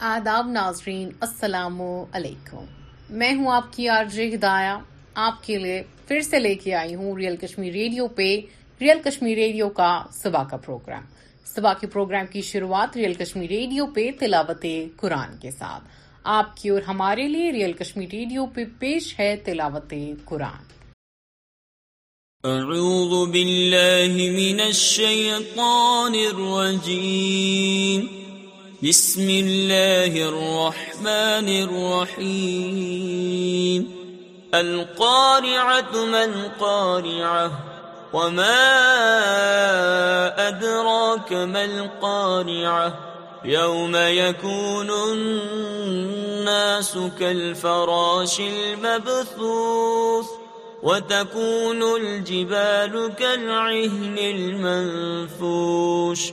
آداب ناظرین السلام علیکم میں ہوں آپ کی آرج ہدایا آپ کے لیے لے کے آئی ہوں ریئل کشمیر ریڈیو پہ ریئل کشمیر ریڈیو کا صبح کا پروگرام صبح کے پروگرام کی شروعات ریئل کشمیر ریڈیو پہ تلاوت قرآن کے ساتھ آپ کی اور ہمارے لیے ریئل کشمیر ریڈیو پہ پیش ہے تلاوت قرآن اعوذ باللہ من الشیطان الرجیم بسم اللہ الرحمن الرحیم القارعت من قارعہ وما ادراک ما قارعہ یوم یکون الناس کالفراش المبثوث وتكون الجبال کالعہن المنفوش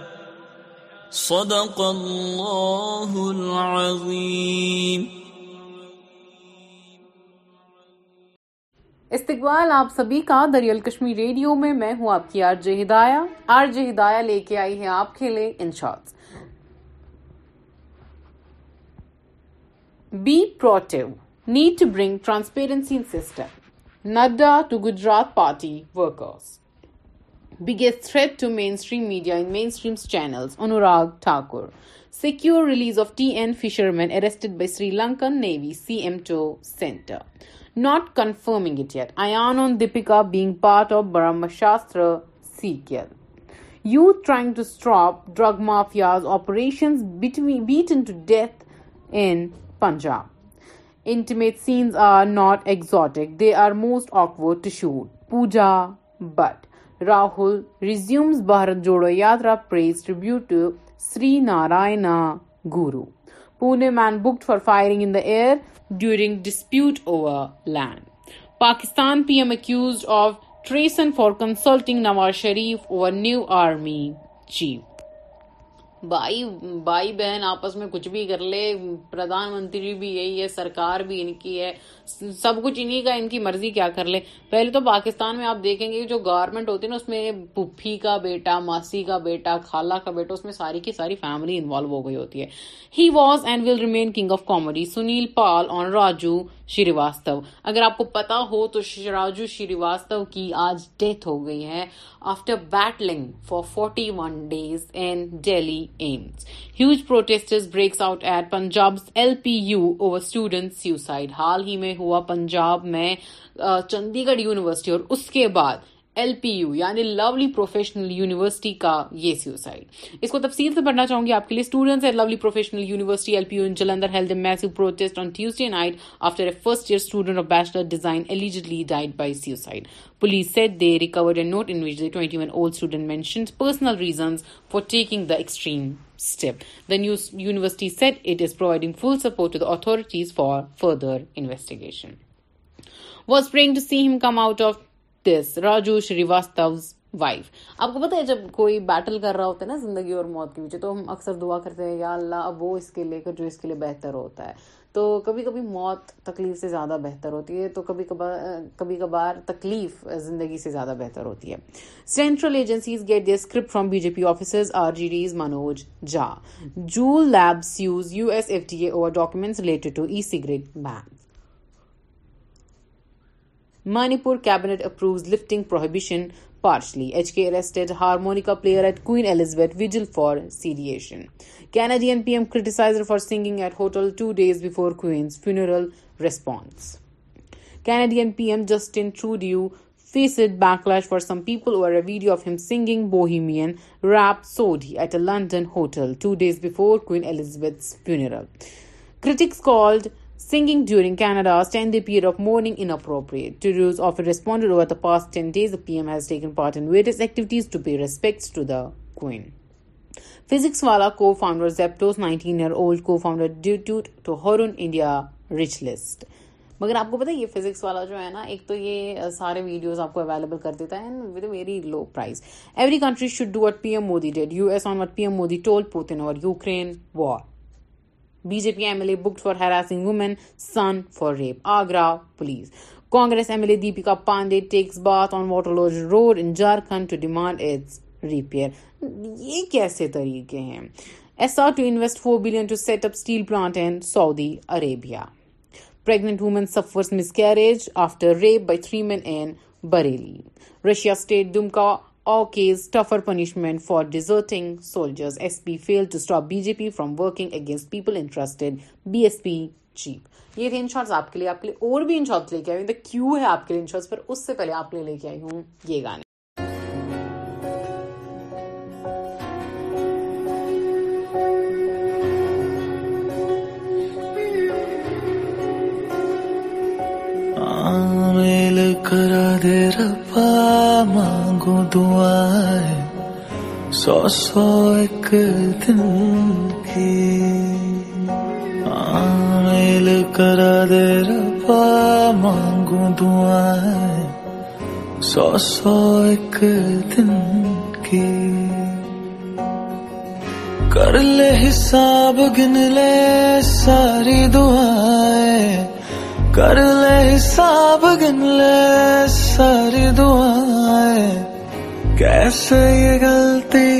صدق اللہ العظیم استقبال آپ سبھی کا دریال کشمیر ریڈیو میں میں ہوں آپ کی ہدایہ ہدایہ لے کے آئی ہے آپ کے لیے ان بی پروٹیو need to bring transparency system Nadda to Gujarat party workers biggest threat to mainstream media in mainstream channels, Anurag Thakur. Secure release of TN fishermen arrested by Sri Lankan Navy CMTO Centre. Not confirming it yet. Ayan on Deepika being part of Brahmashastra sequel. Youth trying to stop drug mafia's operations beaten to death in Punjab. Intimate scenes are not exotic. They are most awkward to shoot. Pooja Bhatt. Rahul resumes Bharat Jodo Yatra praise tribute to Sri Narayana Guru. Pune man booked for firing in the air during dispute over land. Pakistan PM accused of treason for consulting Nawaz Sharif over new army chief. بھائی بھائی بہن آپس میں کچھ بھی کر لے پردھان منتری بھی یہی ہے سرکار بھی ان کی ہے سب کچھ انہی کا ان کی مرضی کیا کر لے پہلے تو پاکستان میں آپ دیکھیں گے جو گورنمنٹ ہوتی ہے نا اس میں پپھی کا بیٹا ماسی کا بیٹا خالہ کا بیٹا اس میں ساری کی ساری فیملی انوالو ہو گئی ہوتی ہے he was and will remain king of comedy Sunil Pal on Raju Srivastava اگر آپ کو پتا ہو تو شراجو شریواستو کی آج ڈیتھ ہو گئی ہے after battling for forty one days in Delhi AIIMS huge protesters breaks out at Punjab L P U over student suicide حال ہی میں ہوا پنجاب میں چندی گڑھ یونیورسٹی اور اس کے بعد ایل پی یو یعنی لولی پروفیشنل یونیورسٹی کا یہ سیوسائڈ اس کو تفصیل سے پڑھنا چاہوں گی آپ کے لیے students at Lovely Professional University L P U in Jalandhar held massive protest on Tuesday night after a first year student of bachelor design allegedly died by suicide police said they recovered a note in which the 21 old student mentions personal reasons for taking the extreme step. The news university said it is providing full support to the authorities for further investigation. Was praying to see him come out of this Raju Srivastava wife آپ کو پتا ہے جب کوئی battle کر رہا ہوتا ہے نا زندگی اور موت کے پیچھے تو ہم اکثر دعا کرتے ہیں یا اللہ اب وہ اس کے لے کر جو اس کے لیے بہتر ہوتا ہے تو کبھی کبھی موت تکلیف سے زیادہ بہتر ہوتی ہے تو کبھی کبھار کبھی کبھار تکلیف زندگی سے زیادہ بہتر ہوتی ہے central agencies get their script from B J P officers R J D's Manoj Jha Juul Labs uses U S F T A over documents related to e cigarette ban Manipur cabinet approves lifting prohibition partially. HK arrested harmonica player at Queen Elizabeth vigil for sedition. Canadian PM criticized for singing at hotel 2 days before Queen's funeral. Response. Canadian PM Justin Trudeau faced backlash for some people over a video of him singing Bohemian Rhapsody at a London hotel 2 days before Queen Elizabeth's funeral. Critics called singing during Canada period of mourning innate over days P M protects والا کو founders nineteen year old کو founder rich list مگر آپ کو physics والا جو ہے نا ایک تو یہ سارے ویڈیوز اویلیبل کر دیتا ہے B J P M L A book for harassing women son for rape Agra police Congress M L A Deepika Pandey takes بات on water logged road in Jharkhand to demand its repair یہ کیسے طریقے ہیں S R to invest four billion to set up steel plant in Saudi Arabia pregnant women suffers miscarriage after rape by three men in Bareilly Russia state Dumka okay tougher punishment for deserting soldier S P fail to stop B J P from working against people interest B S P chief یہ تھے ان shorts آپ کے لیے آپ کے لیے اور بھی ان شارٹس لے کے آئی ہوں کیوں ہے آپ کے لیے ان شارٹس پر اس سے پہلے آپ کے لیے لے کے آئی ہوں یہ گانے دعا ہے سو سو ایک دن کی آئل کرا دے ربا مانگو دعا ہے سو سو ایک دن کی کر لے حساب گن لے ساری دعائیں کر لے حساب گن لے ساری دعائیں کیسے یہ غلطی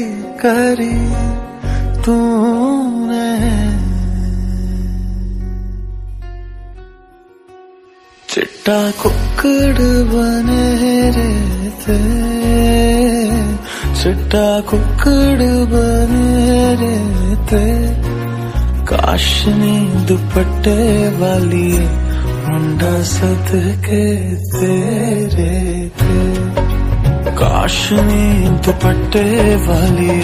کری تو نے چٹا ککڑ بنے رہتے چٹا ککڑ بنے رہتے کاشنی دوپٹے والی منڈا ست کے تیرے تھے کاش نیند پٹے والی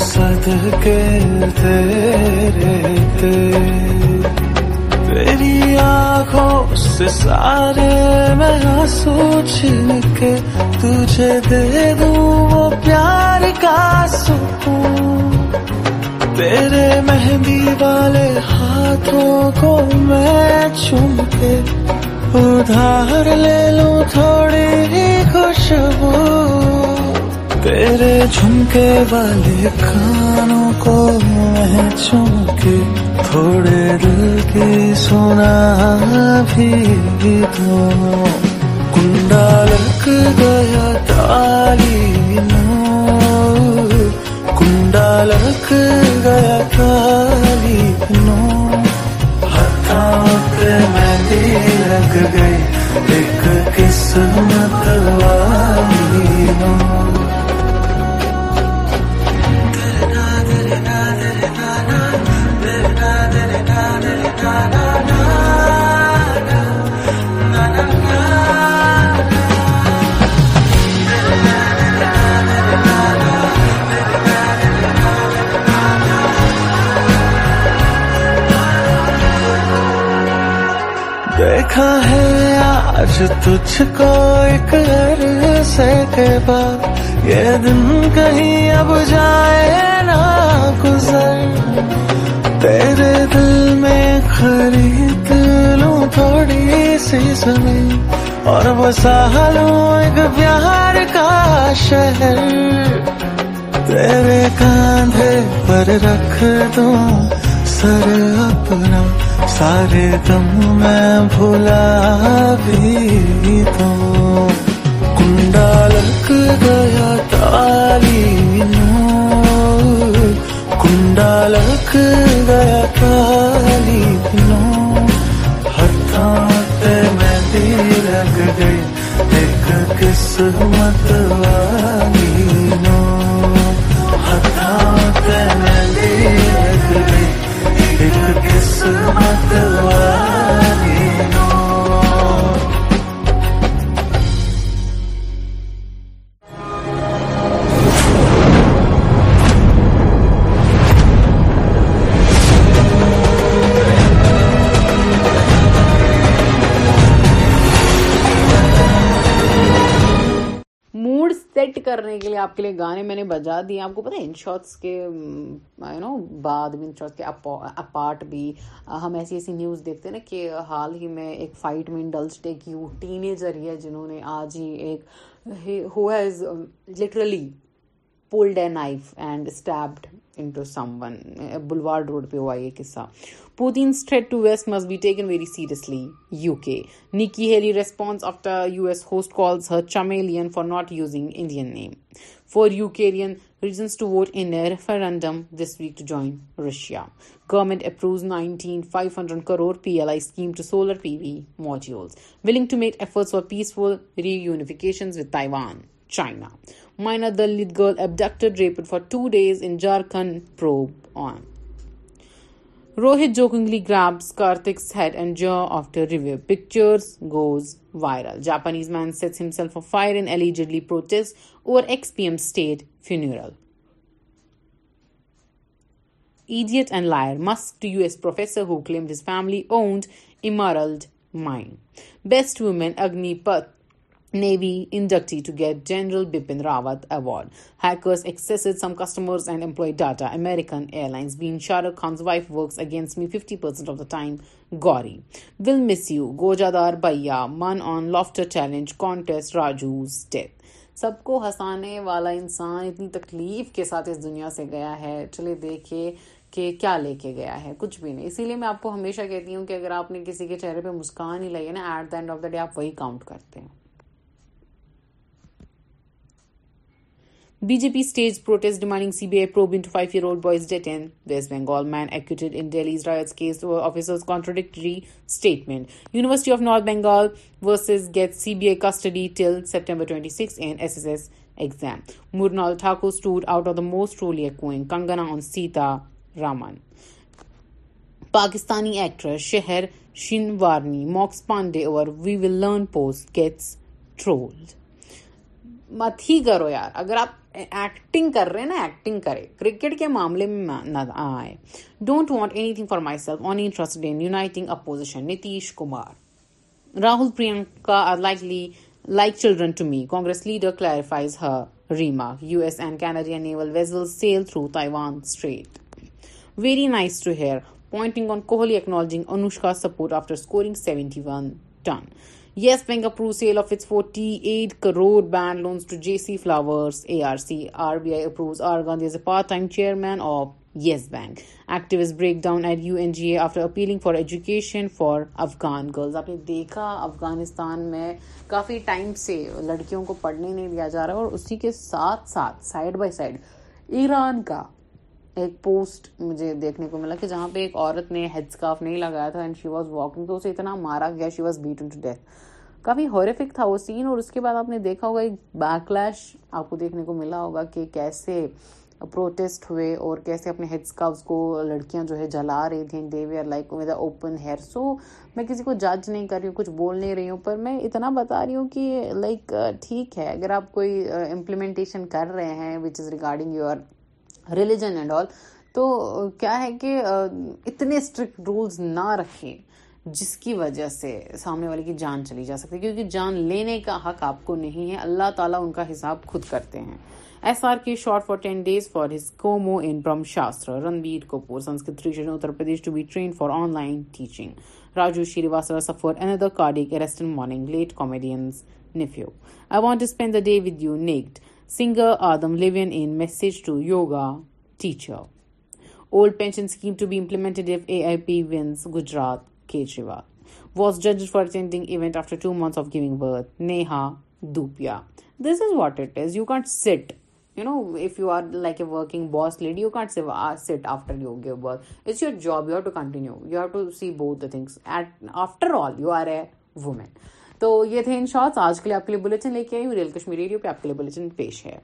سد کے تیرے آنکھوں سے سارے میرا سوچ کے تجھے دے دوں وہ پیار کا سکون تیرے مہندی والے ہاتھوں کو میں کے خوشبو والے کھانوں کو میں چمکے تھوڑے دل کی سنا بھی کنڈا لگ گیا تاری کنڈالک دیکھا ہے آج تجھ کو ایک عرصے کے بعد یہ دن کہیں اب جائے نہ گزر تیرے دل میں خرید لوں تھوڑی سی زمین اور بسا لوں ایک پیار کا شہر تیرے کاندھے پر رکھ دوں سر اپنا سارے دم میں بھولا بھی تو کنڈا لگ گیا تاری لگ گیا تاری ہاں تے میں دیر لگ گئی ایک قسمت آپ کے لیے گانے میں نے بجا دیے آپ کو پتا ان شارٹس کے یو نو بعد میں ان شارٹس کے اپارٹ بھی ہم ایسی ایسی نیوز دیکھتے ہیں نا کہ حال ہی میں ایک فائٹ میں انڈلسڈ ایک یو ٹین ایجر ہی ہے جنہوں نے آج ہی ایک who has literally pulled a knife and stabbed into someone boulevard road پہ ہوا یہ قصہ Putin threat to west must be taken very seriously U K Nikki Haley response after U S host calls her chameleon for not using Indian name for Ukrainian regions to vote in a referendum this week to join Russia. Government approves 19,500 crore PLI scheme to solar PV modules, willing to make efforts for peaceful reunifications with Taiwan. China. Minor Dalit girl abducted, raped for 2 days in Jharkhand probe on. Rohit jokingly grabs Karthik's head and jaw after review. Pictures goes viral. Japanese man sets himself on fire and allegedly protests over ex-PM state funeral. Idiot and liar. Musk to US professor who claimed his family owned emerald mine. Best woman Agni Path Navy inductee to get General Bipin Rawat Award. Hackers accessed some customers and employee data. American Airlines being Shara Khan's wife works against me 50% of the time. Gauri. Will miss you. Gojadar Bhaiya. Man on Lofter Challenge Contest. Raju's death. سب کو ہسانے والا انسان اتنی تکلیف کے ساتھ اس دنیا سے گیا ہے چلے دیکھے کہ کیا لے کے گیا ہے کچھ بھی نہیں اسی لیے میں آپ کو ہمیشہ کہتی ہوں کہ اگر آپ نے کسی کے چہرے پہ مسکان ہی لگے نا at the end of the day آپ وہی کاؤنٹ کرتے ہیں B J P stage protest demanding C I probe in five boys detain West Bengal man in Delhi's riots officers contradictory statement University of North Bengal versus get C B I custody till September twenty six Anas S S exam Mrunal Thakur stood out of the most رولی اکوئن Kangana on Sita Raman Pakistani actress Sehar Shinwari marks Pandey اور we will learn post get troll مت ہی کرو یار اگر آپ acting کر رہے ہیں نا ایکٹنگ کرے کرکٹ کے معاملے میں نہ آئے don't want anything for myself on interest in uniting opposition Nitish Kumar Rahul Priyanka like لی like children to me Congress leader clarifies her remark U S and Canadian naval vessel sail through Taiwan Strait very nice to hear pointing on Kohli acknowledging Anushka support after scoring seventy one ton Yes Bank approve forty eight crore bad loans to J C C Flowers A A R R R B I Gandhi is part time chairman of Yes Bank activists break down at U N G A after appealing for education for Afghan girls آپ نے دیکھا افغانستان میں کافی time سے لڑکیوں کو پڑھنے نہیں دیا جا رہا اور اسی کے ساتھ ساتھ سائڈ بائی سائڈ ایران کا ایک پوسٹ مجھے دیکھنے کو ملا کہ جہاں پہ ایک عورت نے ہیڈ اسکارف نہیں لگایا تھا اینڈ شی واز واکنگ تو اسے اتنا مارا گیا she was beaten to death coffee horrific تھا وہ سین اور اس کے بعد آپ نے دیکھا ہوگا ایک بیک لیش آپ کو دیکھنے کو ملا ہوگا کہ کیسے پروٹیسٹ ہوئے اور کیسے اپنے ہیڈ اسکارف کو لڑکیاں جو ہے جلا رہی تھیں they were like with open hair so میں کسی کو جج نہیں کر رہی ہوں کچھ بول نہیں رہی ہوں پر میں اتنا بتا رہی ہوں کہ لائک ٹھیک ہے اگر آپ کوئی امپلیمنٹیشن کر رہے ہیں which is regarding your religion and all تو کیا ہے کہ اتنے اسٹرکٹ رولس نہ رکھے جس کی وجہ سے سامنے والے کی جان چلی جا سکتی کیونکہ جان لینے کا حق آپ کو نہیں ہے اللہ تعالیٰ ان کا حساب خود کرتے ہیں S R K short for ten days for his comma in Brahmastra Ranbir Kapoor Sanskrit ریشن Uttar Pradesh to be train for online teaching Raju suffer ارسٹن morning late I want to spend the day with you naked sung Adam land to yoga teacher old pension value month given birth نیا دوپیا this is what it can't set you know you are like oh working boss lady you can't set after you give your job you are ٹوٹینیو to see both after women تو یہ تھے ان shorts آج کے لیے آپ کے لیے bulletin لے کے آئی ہوں ریل کشمیر ریڈیو پہ آپ کے لیے بلٹن پیش ہے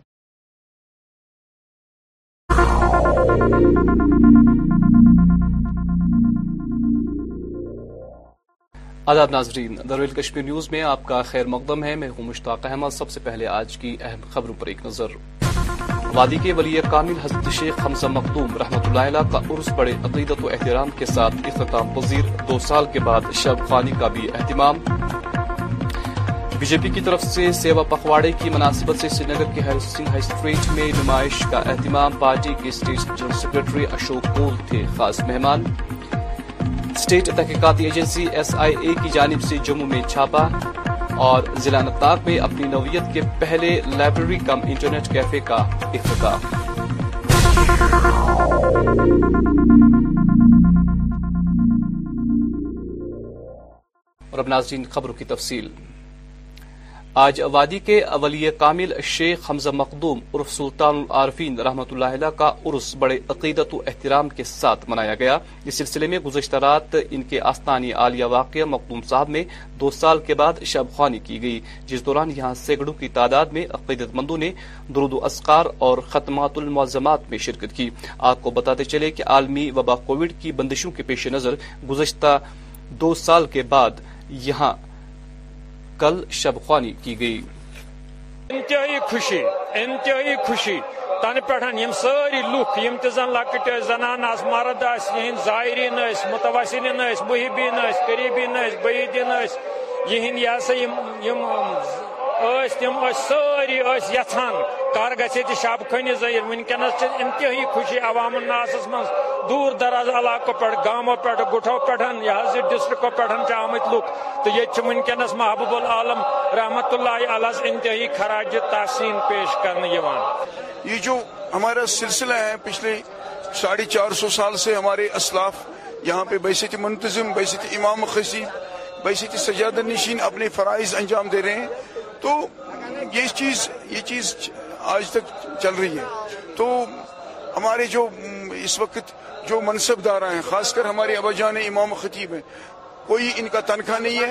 آداب ناظرین درویل کشمیر نیوز میں آپ کا خیر مقدم ہے میں ہوں مشتاق احمد سب سے پہلے آج کی اہم خبروں پر ایک نظر وادی کے ولی کامل حضرت شیخ حمزہ مقدوم رحمت اللہ علیہ کا عرس بڑے عقیدت و احترام کے ساتھ اختتام پذیر دو سال کے بعد شب خانی کا بھی اہتمام بی جے پی کی طرف سے سیوا پخواڑے کی مناسبت سے سری نگر کے اسٹریٹ میں نمائش کا اہتمام پارٹی کے سیکرٹری اشوک کول تھے خاص مہمان اسٹیٹ تحقیقاتی ایجنسی ایس آئی اے کی جانب سے جموں میں چھاپا اور ضلع نتار میں اپنی نوعیت کے پہلے لائبریری کم انٹرنیٹ کیفے کا اور اب ناظرین خبروں کی تفصیل آج وادی کے اولیہ کامل شیخ حمزہ مقدوم عرف سلطان العارفین رحمت اللہ علیہ کا عرس بڑے عقیدت و احترام کے ساتھ منایا گیا اس سلسلے میں گزشتہ رات ان کے آستانی عالیہ واقعہ مقدوم صاحب میں دو سال کے بعد شب خوانی کی گئی جس دوران یہاں سینکڑوں کی تعداد میں عقیدت مندوں نے درود و اسکار اور ختمات المعظمات میں شرکت کی آپ کو بتاتے چلے کہ عالمی وبا کووڈ کی بندشوں کے پیش نظر گزشتہ دو سال کے بعد یہاں کل شب خوانی کی گئی انتہائی خوشی انتہائی خوشی تن پٹھ سی تن لکٹ زنان آس مرد یہ زائرین یس محبین قریبین بعیدین یہ سا تم سی یھان کر شب ذائقہ ظہر ونکس انتہائی خوشی عوام الناس مند دور دراز علاقوں گٹھو پہ یہ ڈسٹرکو پہ آمت لک تو یہ محبوب العالم رحمت اللہ انتہائی خراج تحسین پیش کرنے یہ جو ہمارا سلسلہ ہے پچھلے ساڑھے چار سو سال سے ہمارے اسلاف یہاں پہ بحثیت منتظم بحثیت امام خصیب بحثیت سجادہ نشین اپنے فرائض انجام دے رہے ہیں تو یہ چیز یہ چیز آج تک چل رہی ہے تو ہمارے جو اس وقت جو منصب دارہ ہیں خاص کر ہمارے ابا جان امام خطیب ہیں کوئی ان کا تنخواہ نہیں ہے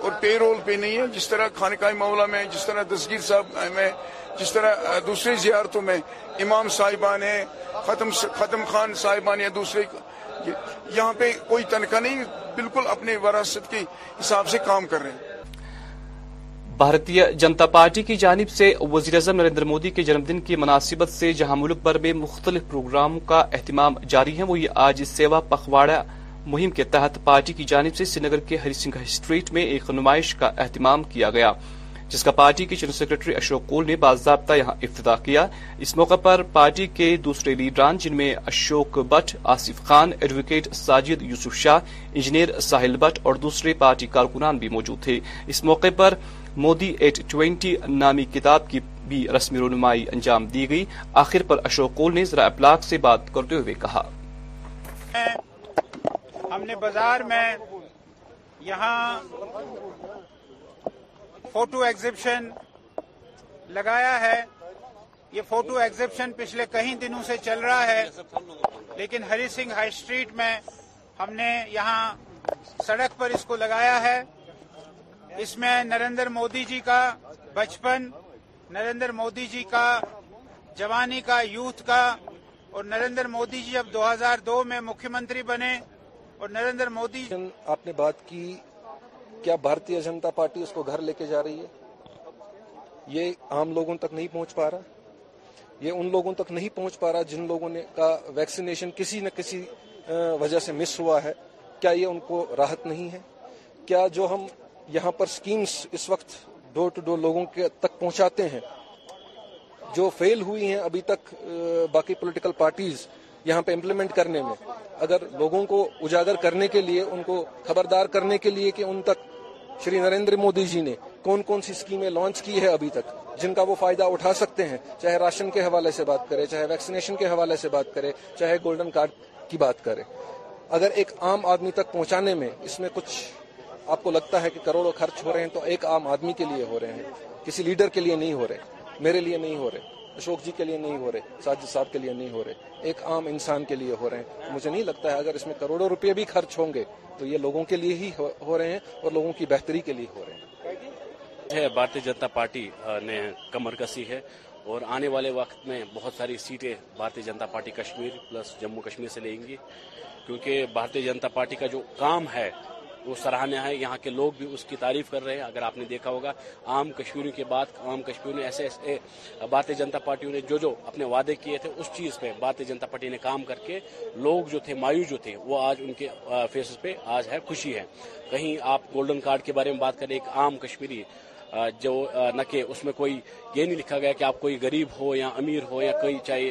اور پے رول پہ نہیں ہے جس طرح خانقاہ معاملہ میں جس طرح دسگیر صاحب میں جس طرح دوسری زیارتوں میں امام صاحبان ہیں ختم ختم خان صاحبان یا دوسرے یہاں پہ کوئی تنخواہ نہیں بالکل اپنے وراثت کے حساب سے کام کر رہے ہیں بھارتی جنتا پارٹی کی جانب سے وزیر اعظم نریندر مودی کے جنم دن کی مناسبت سے جہاں ملک بھر میں مختلف پروگراموں کا اہتمام جاری ہے وہی آج سیوا پخواڑا مہم کے تحت پارٹی کی جانب سے سری نگر کے ہری سنگھ اسٹریٹ میں ایک نمائش کا اہتمام کیا گیا جس کا پارٹی کے جنرل سیکرٹری اشوک کول نے باضابطہ یہاں افتتاح کیا اس موقع پر پارٹی کے دوسرے لیڈران جن میں اشوک بٹ آصف خان ایڈوکیٹ ساجد یوسف شاہ انجینئر ساحل بٹ اور دوسرے پارٹی کارکنان بھی موجود تھے اس موقع پر مودی ایٹ ٹوینٹی نامی کتاب کی بھی رسمی رونمائی انجام دی گئی آخر پر اشوک کول نے ذرا ابلاغ سے بات کرتے ہوئے کہا ہم نے بازار میں یہاں فوٹو ایگزیبشن لگایا ہے یہ فوٹو ایگزیبشن پچھلے کئی دنوں سے چل رہا ہے لیکن ہری سنگھ ہائی اسٹریٹ میں ہم نے یہاں سڑک پر اس کو لگایا ہے اس میں نریندر مودی جی کا بچپن نریندر مودی جی کا جوانی کا یوتھ کا اور نریندر مودی جی اب دو ہزار دو میں مکھی منتری بنے اور نریندر مودی آپ نے بات کی کیا بھارتی جنتا پارٹی اس کو گھر لے کے جا رہی ہے یہ عام لوگوں تک نہیں پہنچ پا رہا یہ ان لوگوں تک نہیں پہنچ پا رہا جن لوگوں نے کا ویکسینیشن کسی نہ کسی وجہ سے مس ہوا ہے کیا یہ ان کو راحت نہیں ہے کیا جو ہم یہاں پر سکیمز اس وقت ڈور ٹو ڈور لوگوں کے تک پہنچاتے ہیں جو فیل ہوئی ہیں ابھی تک باقی پولیٹیکل پارٹیز یہاں پہ امپلیمنٹ کرنے میں اگر لوگوں کو اجاگر کرنے کے لیے ان کو خبردار کرنے کے لیے کہ ان تک شری نریندر مودی جی نے کون کون سی اسکیمیں لانچ کی ہے ابھی تک جن کا وہ فائدہ اٹھا سکتے ہیں چاہے راشن کے حوالے سے بات کرے چاہے ویکسینیشن کے حوالے سے بات کرے چاہے گولڈن کارڈ کی بات کرے اگر ایک عام آدمی تک پہنچانے میں اس میں کچھ آپ کو لگتا ہے کہ کروڑوں خرچ ہو رہے ہیں تو ایک عام آدمی کے لیے ہو رہے ہیں کسی لیڈر کے لیے نہیں ہو رہے میرے لیے نہیں ہو رہے اشوک جی کے لیے نہیں ہو رہے ساجد صاحب کے لیے نہیں ہو رہے ایک عام انسان کے لیے ہو رہے ہیں مجھے نہیں لگتا ہے اگر اس میں کروڑوں روپے بھی خرچ ہوں گے تو یہ لوگوں کے لیے ہی ہو رہے ہیں اور لوگوں کی بہتری کے لیے ہو رہے ہیں بھارتی جنتا پارٹی نے کمر کسی ہے اور آنے والے وقت میں بہت ساری سیٹیں بھارتی جنتا پارٹی کشمیر پلس جموں کشمیر سے لیں گی کیونکہ بھارتی جنتا پارٹی کا جو کام ہے وہ سراہنے ہے یہاں کے لوگ بھی اس کی تعریف کر رہے ہیں اگر آپ نے دیکھا ہوگا عام کشمیریوں کے بعد عام کشمیریوں نے ایسے ایسے بھارتی جنتا پارٹیوں نے جو جو اپنے وعدے کیے تھے اس چیز پہ بھارتی جنتا پارٹی نے کام کر کے لوگ جو تھے مایوس جو تھے وہ آج ان کے فیسز پہ آج ہے خوشی ہے کہیں آپ گولڈن کارڈ کے بارے میں بات کریں ایک عام کشمیری جو نہ کہ اس میں کوئی یہ نہیں لکھا گیا کہ آپ کوئی غریب ہو یا امیر ہو یا کوئی چاہے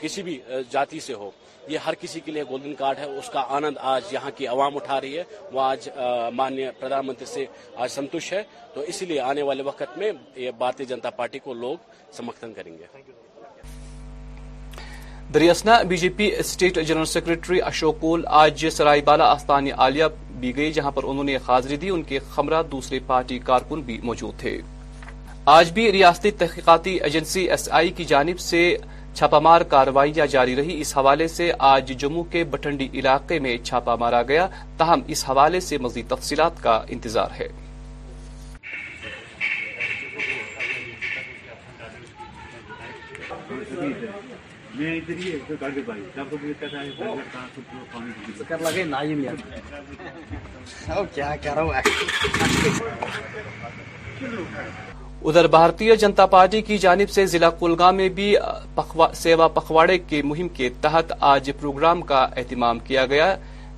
کسی بھی جاتی سے ہو یہ ہر کسی کے لیے گولڈن کارڈ ہے اس کا آنند آج یہاں کی عوام اٹھا رہی ہے وہ آج مانیہ پردھان منتری سے آج سنتوش ہے تو اسی لیے آنے والے وقت میں یہ بھارتی جنتا پارٹی کو لوگ سمرتھن کریں گے دریاسنا B J P state general secretary Ashok Koul آج سرائی بالا آستانی عالیہ بھی گئی جہاں پر انہوں نے حاضری دی ان کے خمرہ دوسرے پارٹی کارکن بھی موجود تھے آج بھی ریاستی تحقیقاتی ایجنسی ایس آئی کی جانب سے مار کاروائیاں جاری رہی اس حوالے سے آج جموں کے بٹنڈی علاقے میں چھاپہ مارا گیا تاہم اس حوالے سے مزید تفصیلات کا انتظار ہے جی، جی۔ ادھر بھارتی جنتا پارٹی کی جانب سے ضلع کلگام میں بھی سیوا پخواڑے کے مہم کے تحت آج پروگرام کا اہتمام کیا گیا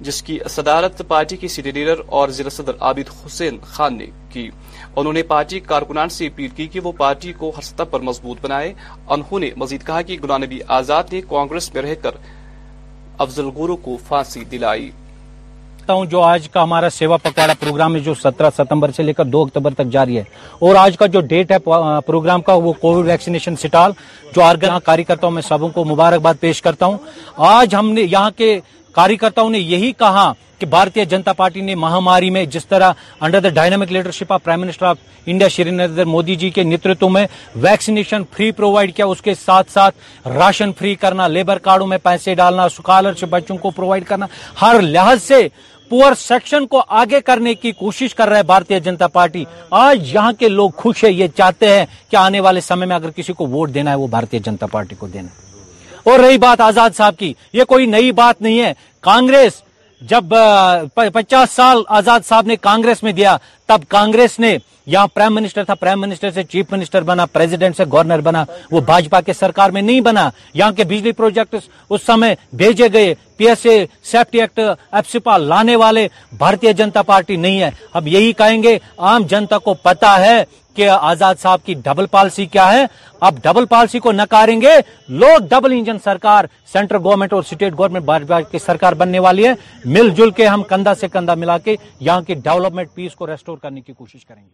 جس کی صدارت پارٹی کی سینئر لیڈر اور ضلع صدر عابد حسین خان نے کی انہوں نے پارٹی کارکنان سے اپیل کی کہ وہ پارٹی کو ہر سطح پر مضبوط بنائے انہوں نے مزید کہا کہ گلام نبی آزاد نے کانگریس میں رہ کر افضل گورو کو دلائی جو آج کا ہمارا سیوا پکوڑا پروگرام ہے جو سترہ ستمبر سے لے کر دو اکتوبر تک جاری ہے اور آج کا جو ڈیٹ ہے پروگرام کا وہ کووڈ ویکسینیشن سٹال جو کاری کرتا ہوں میں سب کو مبارکباد پیش کرتا ہوں آج ہم نے یہاں کے نے یہی کہا کہ بھارتی جنتا پارٹی نے مہاماری میں جس طرح under the dynamic leadership of prime minister of India Shri Narendra Modi ji کے نیتو میں ویکسینیشن فری پرووائڈ کیا اس کے ساتھ ساتھ راشن فری کرنا لیبر کارڈوں میں پیسے ڈالنا اسکالرشپ بچوں کو پرووائڈ کرنا ہر لحاظ سے پور سیکشن کو آگے کرنے کی کوشش کر رہا ہے بھارتی جنتا پارٹی آج یہاں کے لوگ خوش ہیں یہ چاہتے ہیں کہ آنے والے سمے میں اگر کسی کو ووٹ دینا ہے وہ بھارتی جنتا پارٹی کو دینا ہے اور رہی بات آزاد صاحب کی یہ کوئی نئی بات نہیں ہے کانگریس جب پچاس سال آزاد صاحب نے کانگریس میں دیا تب کانگریس نے یہاں چیف منسٹر بنا پریزیڈنٹ سے گورنر بنا وہ بھاجپا کے سرکار میں نہیں بنا یہاں کے بجلی پروجیکٹ اس سمے بھیجے گئے P S A safety act AFSPA لانے والے بھارتی جنتا پارٹی نہیں ہے اب یہی کہیں گے عام جنتا کو پتا ہے کہ آزاد صاحب کی ڈبل پالیسی کیا ہے اب ڈبل پالسی کو نکاریں گے لوگ ڈبل انجن سرکار سینٹر گورنمنٹ اور سٹیٹ گورنمنٹ کی سرکار بننے والی ہے مل جل کے ہم کندھا سے کندھا ملا کے یہاں کی ڈیولپمنٹ پیس کو ریسٹور کرنے کی کوشش کریں گے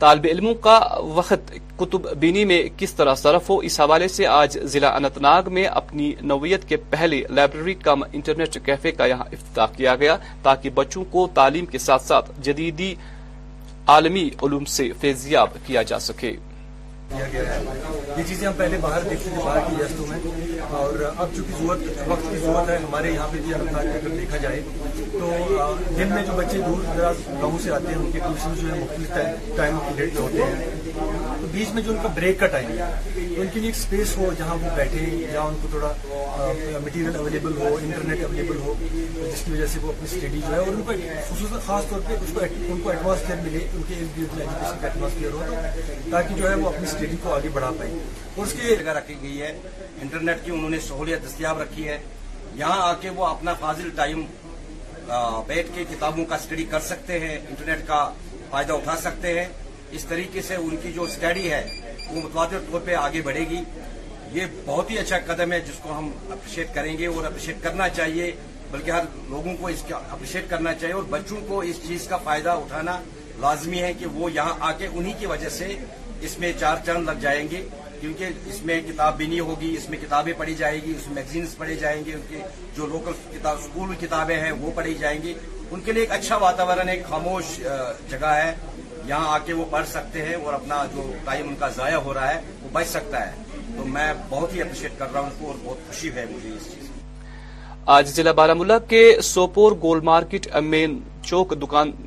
طالب علموں کا وقت کتب بینی میں کس طرح صرف ہو اس حوالے سے آج ضلع انت ناگ میں اپنی نوعیت کے پہلے لائبریری کم انٹرنیٹ کیفے کا یہاں افتتاح کیا گیا تاکہ بچوں کو تعلیم کے ساتھ ساتھ جدیدی عالمی علوم سے فیضیاب کیا جا سکے گیا ہے یہ چیزیں ہم پہلے باہر دیکھتے تھے باہر کی ریاستوں میں اور اب چونکہ ضرورت وقت کی ضرورت ہے ہمارے یہاں پہ بھی اگر دیکھا جائے تو دن میں جو بچے دور دراز گاؤں سے آتے ہیں ان کے ٹیوشن جو ہے مختلف ٹائم پیریڈ پہ ہوتے ہیں تو بیچ میں جو ان کا بریک کا ٹائم ہے ان کے لیے ایک اسپیس ہو جہاں وہ بیٹھے یا ان کو تھوڑا مٹیریل اویلیبل ہو انٹرنیٹ اویلیبل ہو جس کی وجہ سے وہ اپنی اسٹڈی جو ہے اور ان کو خاص طور پہ اس کو ان کو ایٹماسفیئر ملے ان کے ایجوکیشن کا ایٹماسفیئر ہو تاکہ جو ہے وہ اپنی کو آگے بڑھا پائے اس کی جگہ رکھی گئی ہے انٹرنیٹ کی انہوں نے سہولیت دستیاب رکھی ہے یہاں آ کے وہ اپنا فاضل ٹائم بیٹھ کے کتابوں کا اسٹڈی کر سکتے ہیں انٹرنیٹ کا فائدہ اٹھا سکتے ہیں اس طریقے سے ان کی جو اسٹڈی ہے وہ متوازن طور پہ آگے بڑھے گی یہ بہت ہی اچھا قدم ہے جس کو ہم اپریشیٹ کریں گے اور اپریشیٹ کرنا چاہیے بلکہ ہر لوگوں کو اس کا اپریشیٹ کرنا چاہیے اور بچوں کو اس چیز کا فائدہ اٹھانا لازمی ہے کہ وہ یہاں آ کے انہی کی وجہ سے اس میں چار چاند لگ جائیں گے کیونکہ اس میں کتاب بھی نہیں ہوگی اس میں کتابیں پڑھی جائیں گی اس میں میگزینز پڑھی جائیں کے جو لوکل اسکول میں کتابیں ہیں وہ پڑھی جائیں گی ان کے لیے ایک اچھا واتاورن ایک خاموش جگہ ہے یہاں آ کے وہ پڑھ سکتے ہیں اور اپنا جو ٹائم ان کا ضائع ہو رہا ہے وہ بچ سکتا ہے تو میں بہت ہی اپریشیٹ کر رہا ہوں ان کو اور بہت خوشی ہے مجھے اس چیز آج ضلع بارہ ملا کے سوپور گول مارکیٹ میں چوک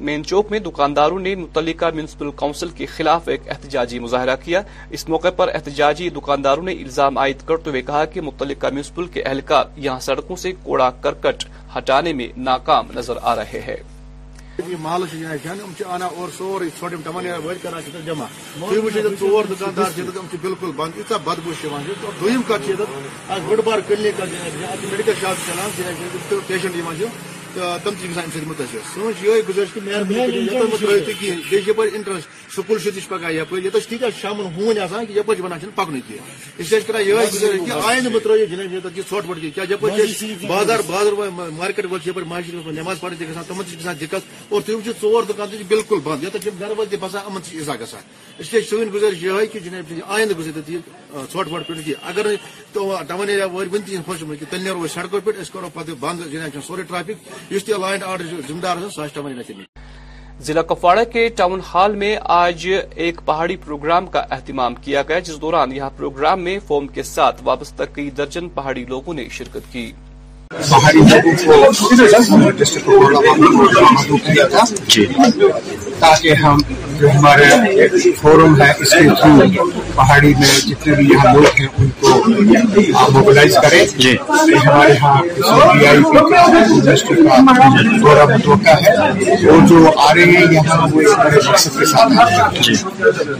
مین چوک میں دکانداروں نے متعلقہ میونسپل کاؤنسل کے خلاف ایک احتجاجی مظاہرہ کیا اس موقع پر احتجاجی دکانداروں نے الزام عائد کرتے ہوئے کہا کہ متعلقہ میونسپل کے اہلکار یہاں سڑکوں سے کوڑا کرکٹ ہٹانے میں ناکام نظر آ رہے ہیں تم تک ام سی متأثر سنچھ گزشتہ بیش انس سکول شکایت یپ تیشہ شامن ہوں آپ یپ پکی اس لیے یہ آئندہ جنٹ ویسے بازار بازار مارکیٹ ویل میں نماز پڑھتی گا تمہیں گا دقت او تم ورک بالکل بند یوتھ گھر والی بسان عیٰ گا اس لیے سن گزشت یہ جن آئندہ ٹھٹ وٹ پیٹ اگر وورتوں تیل نیرو سڑکوں پہ کرو پہ بند جناب سے سوری ٹریفک آرڈر ضلع کپواڑہ کے ٹاؤن ہال میں آج ایک پہاڑی پروگرام کا اہتمام کیا گیا جس دوران یہاں پروگرام میں فوم کے ساتھ وابستہ کئی درجن پہاڑی لوگوں نے شرکت کی باہر لوگوں کو کو تاکہ ہم جو ہمارے فورم ہے اس کے تھرو پہاڑی میں جتنے بھی یہاں لوگ ہیں ان کو موبلائز کریں جی۔ یہ ہمارے یہاں انڈسٹری کا دورہ متوقع ہے وہ جو آ رہے ہیں یہاں وہ کے ساتھ آ رہے ہیں جی۔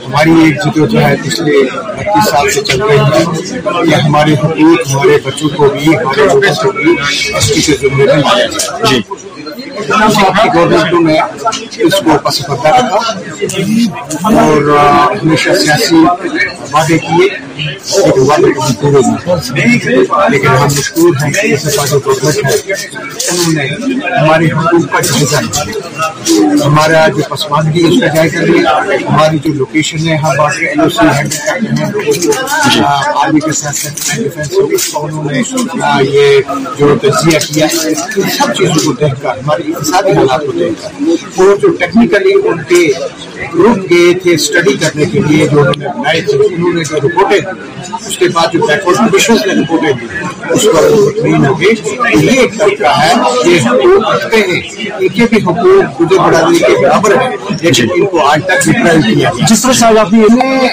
ہماری ایک جگہ جو ہے پچھلے بتیس سال سے چل رہی ہے یہ ہمارے حقوق ہمارے بچوں کو بھی ہمارے لوگوں کو بھی سے جی گورنمنٹ نے اس کو سفر کر رکھا اور ہمیشہ سیاسی وعدے کیے لیکن ہم مشکور ہیں انہوں نے ہمارے حقوق کا جائزہ لیا ہمارا جو پسماندگی اس کا جائزہ لیا ہماری جو لوکیشن ہے یہ جو تجزیہ کیا ان سب چیزوں کو دیکھ کر ہمارے اقتصادی حالات کو دیکھ کر وہ جو ٹیکنیکلی ان کے گروپ گئے تھے اسٹڈی کرنے کے لیے جو انہوں نے بنائے تھے انہوں نے جو رپورٹیں دی اس کے بعد جو بیکورڈ کنڈیشنز نے رپورٹیں دی اس پر تقریر ہو گئی یہ ایک طریقہ ہے یہ حقوق رکھتے ہیں ان کے بھی حقوق گزر برادری کے برابر ہیں لیکن ان کو آج تک ریپرائز کیا جس طرح صاحب آپ نے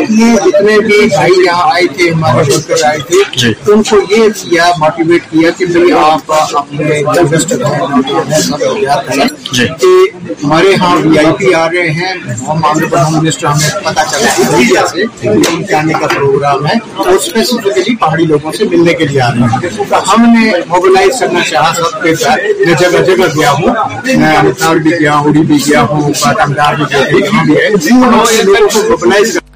اپنے جتنے بھی بھائی یہاں آئے تھے ہمارے شرکر آئے تھے جی۔ ان کو یہ کیا موٹیویٹ کیا کہ بھائی آپ اپنے کہ جی۔ ہمارے ہاں وی آئی پی آ رہے گئے ہیں ہم معاملے پر منسٹر ہمیں پتا چلا ہے میڈیا سے آنے کا پروگرام ہے تو اسپیسیفکلی پہاڑی لوگوں سے ملنے کے لیے آ رہے ہیں ہم نے موبلائز کرنا چاہا سب کے ساتھ میں جگہ جگہ گیا ہوں میں انتناڑ بھی گیا اوڑی بھی گیا موگنائز کرنا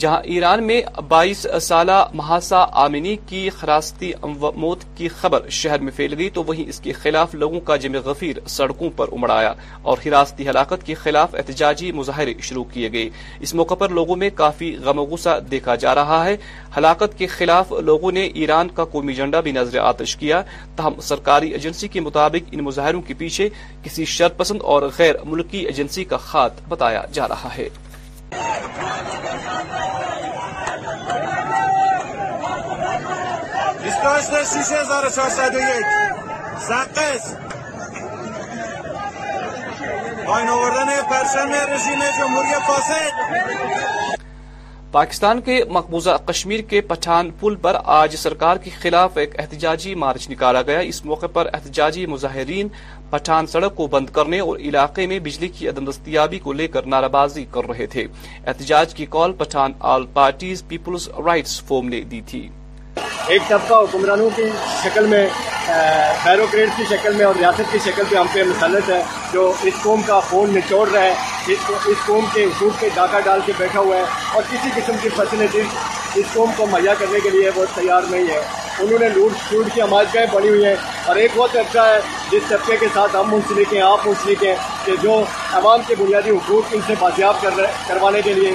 جہاں ایران میں بائیس سالہ محاسا آمینی کی خراستی موت کی خبر شہر میں پھیل گئی تو وہیں اس کے خلاف لوگوں کا جمع غفیر سڑکوں پر امڑایا اور حراستی ہلاکت کے خلاف احتجاجی مظاہرے شروع کیے گئے اس موقع پر لوگوں میں کافی غم و غصہ دیکھا جا رہا ہے ہلاکت کے خلاف لوگوں نے ایران کا قومی جنڈا بھی نظر آتش کیا تاہم سرکاری ایجنسی کے مطابق ان مظاہروں کے پیچھے کسی شرپسند اور غیر ملکی ایجنسی کا خات بتایا جا رہا ہے آوردن رژیم فاسد پاکستان کے مقبوضہ کشمیر کے پٹھان پل پر آج سرکار کے خلاف ایک احتجاجی مارچ نکالا گیا اس موقع پر احتجاجی مظاہرین پٹھان سڑک کو بند کرنے اور علاقے میں بجلی کی عدم دستیابی کو لے کر نارا بازی کر رہے تھے احتجاج کی call Pattan all parties people's rights forum نے دی تھی ایک طبقہ حکمرانوں کی شکل میں بیروکریٹ کی شکل میں اور ریاست کی شکل پہ ہم پہ مسلط ہے جو اس قوم کا خون نچوڑ رہا ہے اس اس قوم کے حقوق کے ڈاکہ ڈال کے بیٹھا ہوا ہے اور کسی قسم کی فیسلٹیز اس قوم کو مہیا کرنے کے لیے وہ تیار نہیں ہے انہوں نے لوٹ چوٹ کی عمارتگاہیں بنی ہوئی ہیں اور ایک بہت اچھا ہے جس طبقے کے ساتھ ہم منسلک ہیں آپ منسلک ہیں کہ جو عوام کے بنیادی حقوق ان سے بازیاب کروانے کے لیے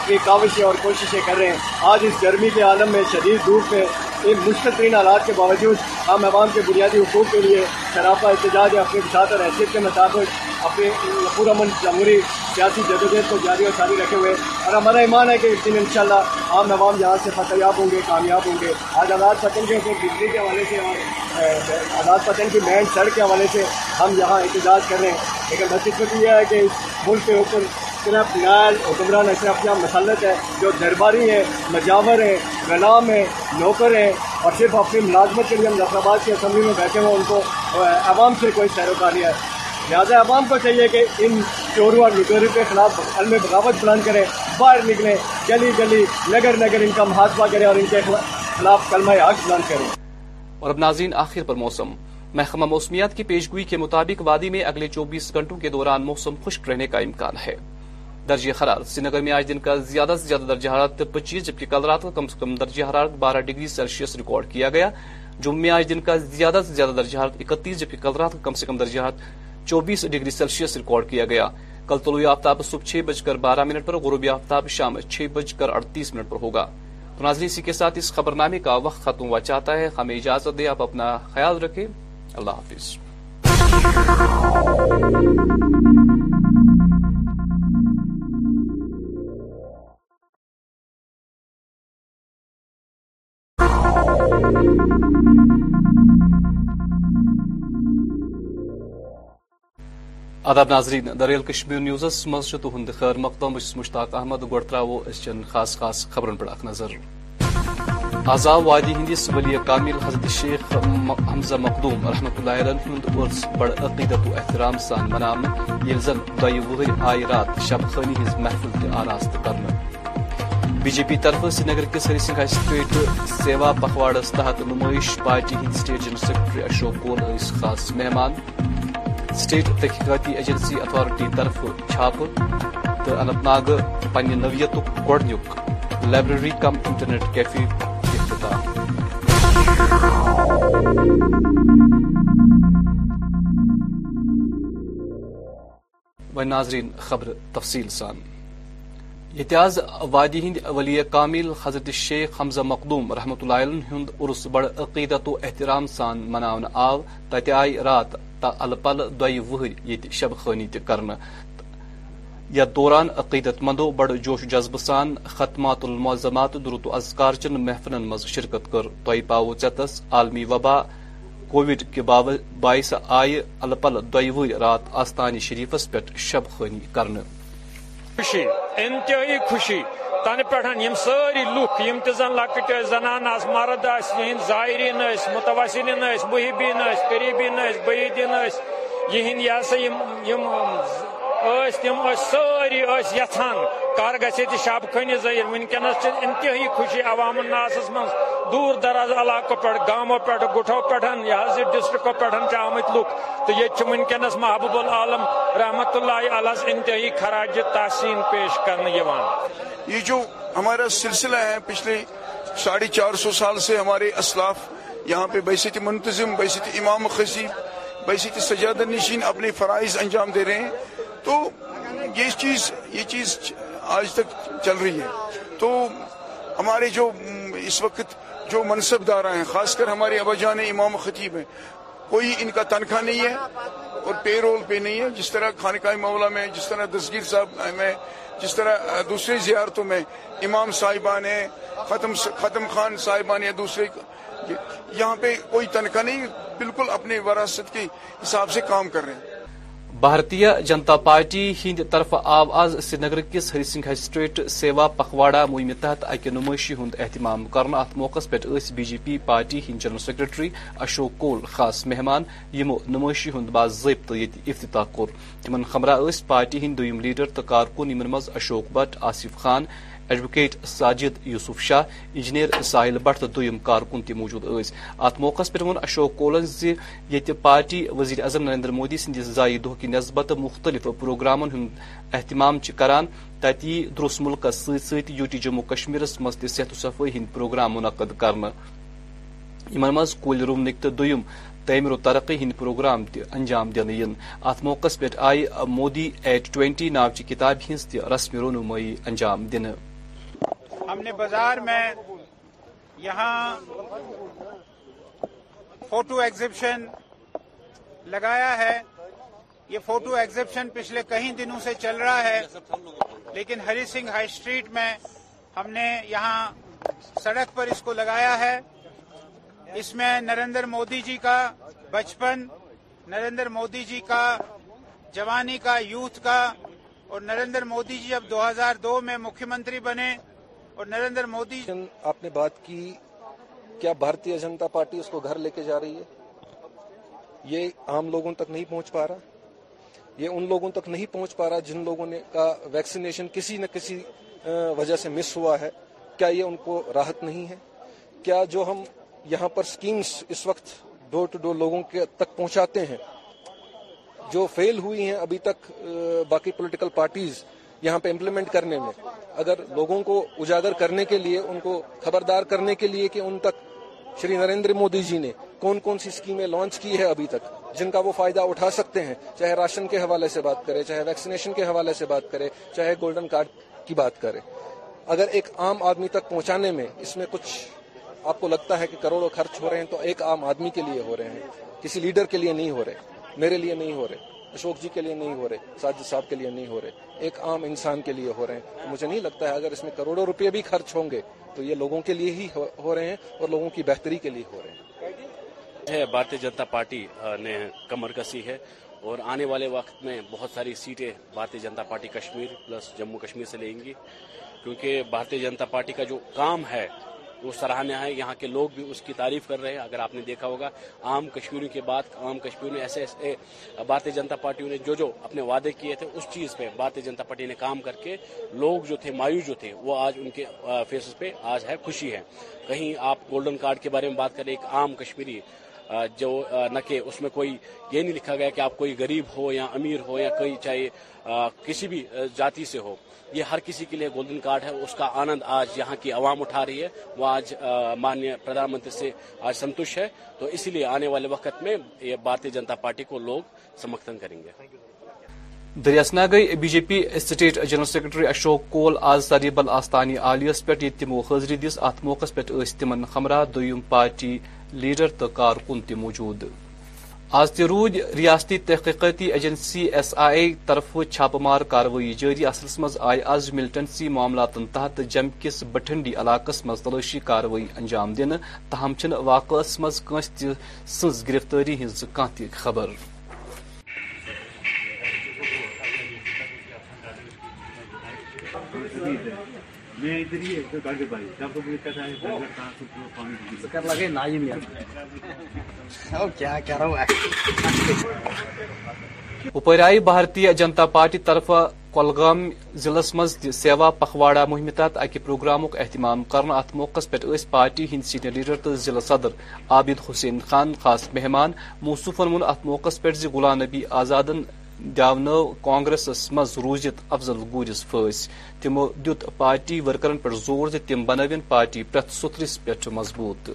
اپنی کاوشیں اور کوششیں کر رہے ہیں آج اس گرمی کے عالم میں شدید دھوپ میں ان مشکل ترین حالات کے باوجود ہم عوام کے بنیادی حقوق کے لیے شرافہ احتجاج یا اپنے ساتھ اور حیثیت کے مطابق اپنے پورا جمہوری سیاسی جدوجہد کو جاری اور ساری رکھے ہوئے اور ہمارا ایمان ہے کہ اس دن انشاءاللہ عام عوام یہاں سے یاب ہوں گے کامیاب ہوں گے آج آزاد پتن کے اپنے بجلی کے حوالے سے اور آزاد پتن کی مین سڑک کے حوالے سے ہم یہاں احتجاج کر رہے ہیں لیکن میں یہ ہے کہ ملک کے اوپر حکمران اشرف اپنی مسلط ہے جو درباری ہیں مجاور ہیں غلام ہیں نوکر ہیں اور صرف اپنی ملازمت کے لیے آباد کی اسمبلی میں بیٹھے ہوں ان کو عوام سے کوئی سیروکار نہیں ہے لہٰذا عوام کو چاہیے کہ ان چوروں اور لٹوروں کے خلاف علم بغاوت بلند کریں باہر نکلیں گلی گلی نگر نگر ان کا محاذہ کریں اور ان کے خلاف کلمہ حق بلند کریں اور اب ناظرین آخر پر موسم محکمہ موسمیات کی پیشگوئی کے مطابق وادی میں اگلے چوبیس گھنٹوں کے دوران موسم خشک رہنے کا امکان ہے درجہ حرارت سری نگر میں آج دن کا زیادہ سے زیادہ درجہ حرارت پچیس جبکہ کل رات کا کم سے کم درجہ حرارت بارہ ڈگری سیلسیس ریکارڈ کیا گیا جمعہ میں آج دن کا زیادہ سے زیادہ درجہ حرارت اکتیس جبکہ کل رات کا کم سے کم درجہ حرارت چوبیس ڈگری سیلسیس ریکارڈ کیا گیا کل طلوع آفتاب صبح چھ بج کر بارہ منٹ پر غروبی آفتاب شام چھ بج کر اڑتیس منٹ پر ہوگا تو ناظرین اسی کے ساتھ اس خبر نامے کا وقت ختم ہوا چاہتا ہے ہمیں اجازت دے آپ اپنا خیال رکھیں اللہ حافظ آداب ناظرین دریل کشمیر نیوزس مز تہد خیر مقدم بس مشتاق احمد ترو گرو خاص خاص خبرن پہ اخ نظر آزاب وادی ہندس ولی کامل حضرت شیخ حمزہ مقدوم رحمۃ اللہ عرس بڑ عقیدت و احترام سان منام زن دی وائ رات شب خومی ہحفوظ تہ آراض کر بی جے پی طرف سری نگرکسیٹ سیوا پخواڑ تحت نمائش پارٹی ہند state general secretary Ashok Kaul غس خاص مہمان سٹیٹ تحقیقاتی ایجنسی اتھارٹی طرف چھاپ تو اننت ناگ پنہ نویت گڈنی لائبریری کم انٹرنیٹ کیفے خبر تفصیل سان اتیاز وادی ہند ولی کامل حضرت شیخ حمزہ مقدوم رحمۃ علیہ ہند عرس بڑ عقیدت و احترام سان مناون آو آئی رات تا الپل پل وہر یت شب خانی کرن یا دوران عقیدت مندو بڑ جوش جذب جذبہ سان ختمات المعظمات درت و ازکار چن محفلن مز شرکت کر توہ پاو چتس عالمی وبا کووڈ باعث آئی الپل پل وہر رات آستانی شریفس شب خانی کرنے خوشی انتہائی خوشی تن پہ یم ساری لکھ یم تن لکٹ زنان آس مرد آس یہ زائرین یس متوسلین اس محبین اس قریبین اس بعیدین اس یہ سا تم سی یھان کر شب زائل ورنس ونکس انتہائی خوشی عوام الناس من دور دراز علاقوں پہ گٹھو پہ یہ ڈسٹرکو پہ آمت لک تو یہ محبوب العالم رحمت اللہ انتہائی خراج تحسین پیش کرنے یہ جو ہمارا سلسلہ ہے پچھلے ساڑھے چار سو سال سے ہمارے اسلاف یہاں پہ بحثیت منتظم بحثیت امام خصیب بحثیت سجادہ نشین اپنے فرائض انجام دے رہے ہیں تو یہ چیز یہ چیز آج تک چل رہی ہے تو ہمارے جو اس وقت جو منصب دارہ ہیں خاص کر ہمارے ابا جان امام خطیب ہیں کوئی ان کا تنخواہ نہیں ہے اور پے رول پہ نہیں ہے جس طرح خانقاہ مولا میں جس طرح دسگیر صاحب میں جس طرح دوسری زیارتوں میں امام صاحبان ہیں ختم خان صاحبان یا دوسرے یہاں پہ کوئی تنخواہ نہیں بالکل اپنے وراثت کے حساب سے کام کر رہے ہیں بھارتیہ جنتا پارٹی ہند طرف آو آز سرینگر کس ہری سنگھ سٹریٹ سیوا پخواڑا مہم تحت اکہ نمائشی ہند اہتمام کرنا ات موقع پہ بی جے پی پارٹی ہند جنرل سیکرٹری اشوک کول خاص مہمان یمو نمائشی ہند باضابطہ یت افتتاح کور تمہ اِس پارٹی ہند دم لیڈر تو کارکن یمن مز اشوک بٹ آصف خان ایڈوکیٹ ساجد یوسف شاہ انجینئر ساحل بٹ تو دم کارکن توجود ات موقع پہ اشوک کولن پارٹی وزیر اعظم نریندر مودی سندس زائ دہ کی نسبت مختلف پروگرامن ہند اہتمام کران تتی درس ملکس ست ست ٹی جموں کشمیر مز تحت صفائی ہند پروگرام منعقد كرنے یمن مز کل رومنک تو دم تعمیر و ترقی ہند پروگرام تنجام دن ات موقع پہ آئی مودی ایٹ ٹوینٹی ناوچہ کتاب ہز تسمی تہ انجام دن ہم نے بازار میں یہاں فوٹو ایگزیبشن لگایا ہے یہ فوٹو ایگزیبشن پچھلے کئی دنوں سے چل رہا ہے لیکن ہری سنگھ ہائی اسٹریٹ میں ہم نے یہاں سڑک پر اس کو لگایا ہے اس میں نریندر مودی جی کا بچپن نریندر مودی جی کا جوانی کا یوتھ کا اور نریندر مودی جی اب دو ہزار دو میں مکھی منتری بنے اور نریندر مودی جی- آپ نے بات کی کیا بھارتی جنتا پارٹی اس کو گھر لے کے جا رہی ہے یہ عام لوگوں تک نہیں پہنچ پا رہا یہ ان لوگوں تک نہیں پہنچ پا رہا جن لوگوں کا ویکسینیشن کسی نہ کسی وجہ سے مس ہوا ہے کیا یہ ان کو راحت نہیں ہے کیا جو ہم یہاں پر سکیمز اس وقت ڈور ٹو ڈور لوگوں کے تک پہنچاتے ہیں جو فیل ہوئی ہیں ابھی تک باقی پولیٹیکل پارٹیز یہاں پہ امپلیمنٹ کرنے میں اگر لوگوں کو اجاگر کرنے کے لیے ان کو خبردار کرنے کے لیے کہ ان تک شری نریندر مودی جی نے کون کون سی اسکیمیں لانچ کی ہے ابھی تک جن کا وہ فائدہ اٹھا سکتے ہیں چاہے راشن کے حوالے سے بات کرے چاہے ویکسینیشن کے حوالے سے بات کرے چاہے گولڈن کارڈ کی بات کرے اگر ایک عام آدمی تک پہنچانے میں اس میں کچھ آپ کو لگتا ہے کہ کروڑوں خرچ ہو رہے ہیں تو ایک عام آدمی کے لیے ہو رہے ہیں کسی لیڈر کے لیے نہیں ہو رہے میرے لیے نہیں ہو رہے اشوک جی کے لیے نہیں ہو رہے ساجد صاحب کے لیے نہیں ہو رہے ایک عام انسان کے لیے ہو رہے ہیں مجھے نہیں لگتا ہے اگر اس میں کروڑوں روپے بھی خرچ ہوں گے تو یہ لوگوں کے لیے ہی ہو رہے ہیں اور لوگوں کی بہتری کے لیے ہو رہے ہیں بھارتی جنتا پارٹی نے کمر کسی ہے اور آنے والے وقت میں بہت ساری سیٹیں بھارتی جنتا پارٹی کشمیر پلس جموں کشمیر سے لیں گی کیونکہ بھارتی جنتا پارٹی کا جو کام ہے وہ سراہیا ہے یہاں کے لوگ بھی اس کی تعریف کر رہے ہیں اگر آپ نے دیکھا ہوگا عام کشمیریوں کی بات عام نے ایسے ایسے بھارتی جنتا پارٹی نے جو جو اپنے وعدے کیے تھے اس چیز پہ بارتی جنتا پارٹی نے کام کر کے لوگ جو تھے مایوس جو تھے وہ آج ان کے فیسز پہ آج ہے خوشی ہے کہیں آپ گولڈن کارڈ کے بارے میں بات کریں ایک عام کشمیری جو نہ کہ اس میں کوئی یہ نہیں لکھا گیا کہ آپ کوئی غریب ہو یا امیر ہو یا کوئی چاہے کسی بھی جاتی سے ہو یہ ہر کسی کے لیے گولڈن کارڈ ہے اس کا آنند آج یہاں کی عوام اٹھا رہی ہے وہ آج مانیہ پردھان منتری سے آج سنتوش ہے تو اسی لیے آنے والے وقت میں یہ بھارتی جنتا پارٹی کو لوگ سمرتھن کریں گے دریاسنا گئی B J P state general secretary Ashok Kaul آز سریبل آستانی عالیہس پہ یہ تم حاضری دس ات موقع پہ خمرہ ہمراہ پارٹی لیڈر تو کارکن موجود آز آ رود ریاستی تحقیقاتی ایجنسی ایس آئی اے طرف چھاپہ مار کاروی جاری اصلس مز آئی آز ملٹنسی معاملات تحت جم کس بٹھنڈی علاقس مز تلشی کاروی انجام دن تاہم چھ وقعہ من کس سن گرفتاری you. اپرائی بھارتی جنتا پارٹی طرف کلگام ضلع مز سیوا پخواڑا مہم تحت اک پروگرام اہتمام کرنا ات موقع پہ پارٹی ہند سینئر لیڈر تو ضلع صدر عابد حسین خان خاص مہمان موصوفن ات موقع پہ غلام نبی آزادن گیونو کانگریسس مز روزت افضل گورس فیس تمو دیت پارٹی ورکرن پر زور زی تم بنوین پارٹی پرت سترس پیٹ مضبوط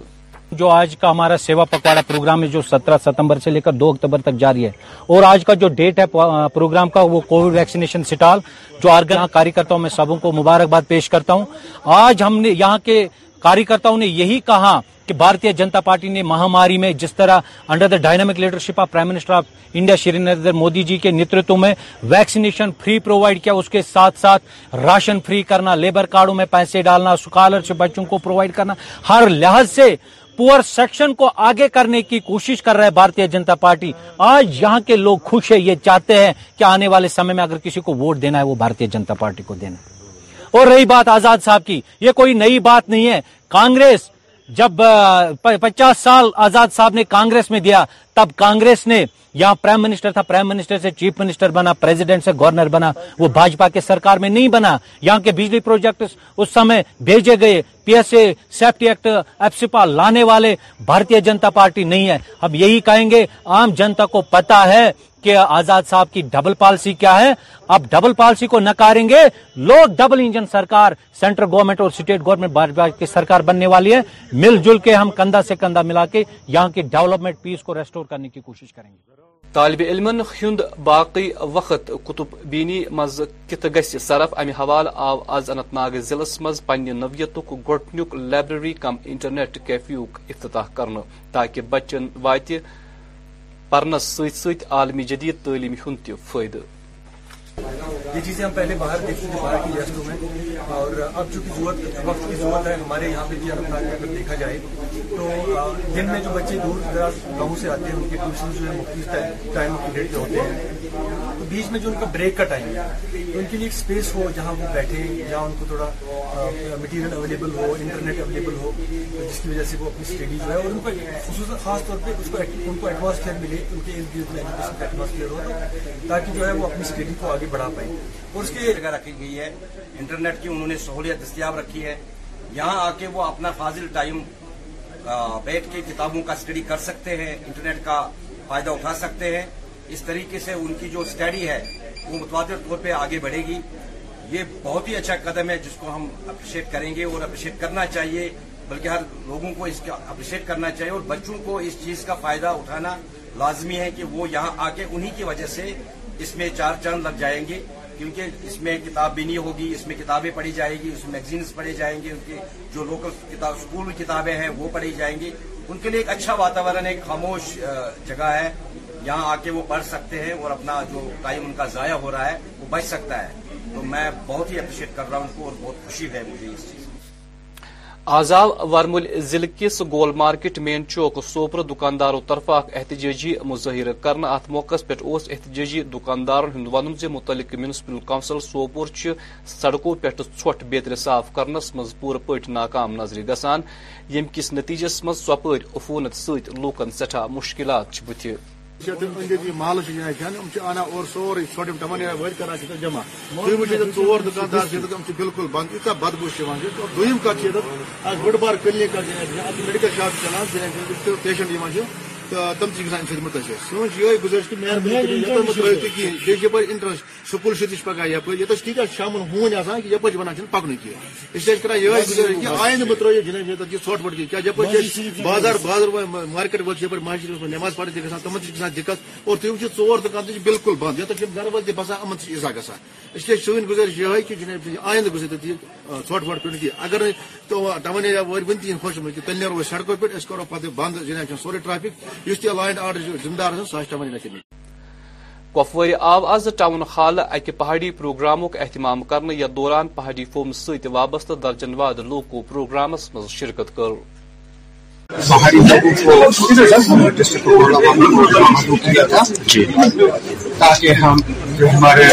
جو آج کا ہمارا سیوا پکوڑا پروگرام ہے جو سترہ ستمبر سے لے کر دو اکتوبر تک جاری ہے اور آج کا جو ڈیٹ ہے پروگرام کا وہ کووڈ ویکسینیشن سٹال جو آرگن کاری کرتا ہوں میں سبوں کو مبارکباد پیش کرتا ہوں آج ہم نے یہاں کے کاری کرتا ہوں نے یہی کہا کہ بھارتی جنتا پارٹی نے مہاماری میں جس طرح under the dynamic leadership of prime minister of India Shri Narendra Modi ji کے نیتو میں ویکسینیشن فری پرووائڈ کیا اس کے ساتھ ساتھ راشن فری کرنا لیبر کارڈوں میں پیسے ڈالنا اسکالرشپ بچوں کو پرووائڈ کرنا ہر لحاظ سے پور سیکشن کو آگے کرنے کی کوشش کر رہے بھارتی جنتا پارٹی آج یہاں کے لوگ خوش ہے یہ چاہتے ہیں کہ آنے والے سمے میں اگر کسی کو ووٹ دینا ہے وہ بھارتی جنتا پارٹی کو دینا اور رہی بات آزاد صاحب کی یہ کوئی نئی بات نہیں ہے کانگریس جب پچاس سال آزاد صاحب نے کانگریس میں دیا تب کانگریس نے یہاں منسٹر سے چیف منسٹر بنا پریزیڈنٹ سے گورنر بنا وہ بھاجپا کے سرکار میں نہیں بنا یہاں کے بجلی پروجیکٹ اس سمے بھیجے گئے P S A safety act AFSPA لانے والے بھارتی جنتا پارٹی نہیں ہے ہم یہی کہیں گے عام جنتا کو پتا ہے کہ آزاد صاحب کی ڈبل پالسی کیا ہے اب ڈبل پالسی کو نکاریں گے لو ڈبل انجن سرکار سینٹرل گورنمنٹ اور سٹیٹ گورنمنٹ بار بار کی سرکار بننے والی ہے مل جل کے ہم کندھا سے کندھا ملا کے یہاں کی ڈیولپمنٹ پیس کو ریسٹور کرنے کی کوشش کریں گے طالب علمن ہند باقی وقت بینی مز کت گس صرف امی حوالہ آو آز انت ناگ ضلع مز پنہ نویت گڈنیک لائبریری کم انٹرنیٹ کیفیوک افتتاح کرنا تاکہ بچن واتی پنس ست عالمی جدید تعلیم ہند تہ فائدہ یہ چیزیں ہم پہلے باہر دیکھتے تھے باہر کی ریاستوں میں اور اب چونکہ ضرورت وقت کی ضرورت ہے ہمارے یہاں پہ بھی اگر دیکھا جائے تو دن میں جو بچے دور دراز گاؤں سے آتے ہیں ان کے ٹیوشن جو ہے مختلف ٹائم پیریڈ پہ ہوتے ہیں تو بیچ میں جو ان کا بریک کا ٹائم ہے ان کے لیے ایک اسپیس ہو جہاں وہ بیٹھے جہاں ان کو تھوڑا مٹیریل اویلیبل ہو انٹرنیٹ اویلیبل ہو جس کی وجہ سے وہ اپنی اسٹڈی جو ہے اور ان کو خصوصاً خاص طور پہ اس کو ان کو ایٹماسفیئر ملے میں ایجوکیشن کا ایٹماسفیئر ہو تاکہ جو ہے وہ اپنی اسٹڈی کو آگے بڑھا پائیں اور اس کی جگہ رکھی گئی ہے انٹرنیٹ کی انہوں نے سہولیت دستیاب رکھی ہے یہاں آ کے وہ اپنا فاضل ٹائم بیٹھ کے کتابوں کا اسٹڈی کر سکتے ہیں انٹرنیٹ کا فائدہ اٹھا سکتے ہیں اس طریقے سے ان کی جو اسٹڈی ہے وہ متوازر طور پہ آگے بڑھے گی یہ بہت ہی اچھا قدم ہے جس کو ہم اپریشیٹ کریں گے اور اپریشیٹ کرنا چاہیے بلکہ ہر لوگوں کو اس کا اپریشیٹ کرنا چاہیے اور بچوں کو اس چیز کا فائدہ اٹھانا لازمی ہے کہ وہ یہاں آ کے انہی کی وجہ سے اس میں چار چند لگ جائیں گے کیونکہ اس میں کتاب بھی نہیں ہوگی اس میں کتابیں پڑھی جائیں گی اس میں میگزینس پڑھی جائیں گے ان کے جو لوکل اسکول میں کتابیں ہیں وہ پڑھی جائیں گی ان کے لیے ایک اچھا ایک خاموش جگہ ہے یہاں آ کے وہ پڑھ سکتے ہیں اور اپنا جو ٹائم ان کا ضائع ہو رہا ہے وہ بچ سکتا ہے تو میں بہت ہی اپریشیٹ کر رہا ہوں ان کو اور بہت خوشی ہے مجھے اس چیز آزاو ورمل ضلع کس گول مارکیٹ مین چوک سوپر دکانداروں طرف اخ احتجاجی مظاہرہ کرنا ات موقع پی احتجاجی دکاندارن ہند ون متعلق میونسپل کونسل سوپور سڑکوں پہ ٹھٹ بیت صاف کرنس مز پور پٹ ناکام نظری یم کس نتیجس من سو افونت ست سٹھا مشکلات بت جی مالہ سے اور سوری سورے سوٹم ٹمن کر جمع دکاندار بالکل بند یعنی بدبوش کت بڑ بار کلنک میڈیکل شاپ چلان پیشنٹ تم تک متأثر سوچے گزشتہ بیچ انٹرس سکول شکایت یپ یہ تیس شام ہوں کہ واپو کی اس لیے کہ یہ آند جنبی ٹھٹ وٹ بازار بازار مارکیٹ وول مسجد نماز پڑھتی گا تمہیں گا دقت او تر دکان ورک بالکل بند یعنی گھر والی بسان عزا گا اس لیے سی گزاری یہ جن آئند ٹھٹ ووٹ کی اگر تمہارا ویسے خوش ملک تھی نیرو سڑکوں اس کرو پہ بند جن سے سوری ٹریفک یُس تہِ لا اینڈ آرڈر ذمہٕ دار سُہ چھُ تِمن نتھ کۄپوٲرِ آو آز ٹاؤن ہال اکہِ پہاڑی پروگرامُک اہتمام کرنہٕ یتھ دوران پہاڑی فومس سۭتۍ وابستہٕ درجن واد لوکو پروگرامس منٛز شرکت کٔرٕ پہاڑی لوگوں کو کیا تھا تاکہ ہم جو ہمارے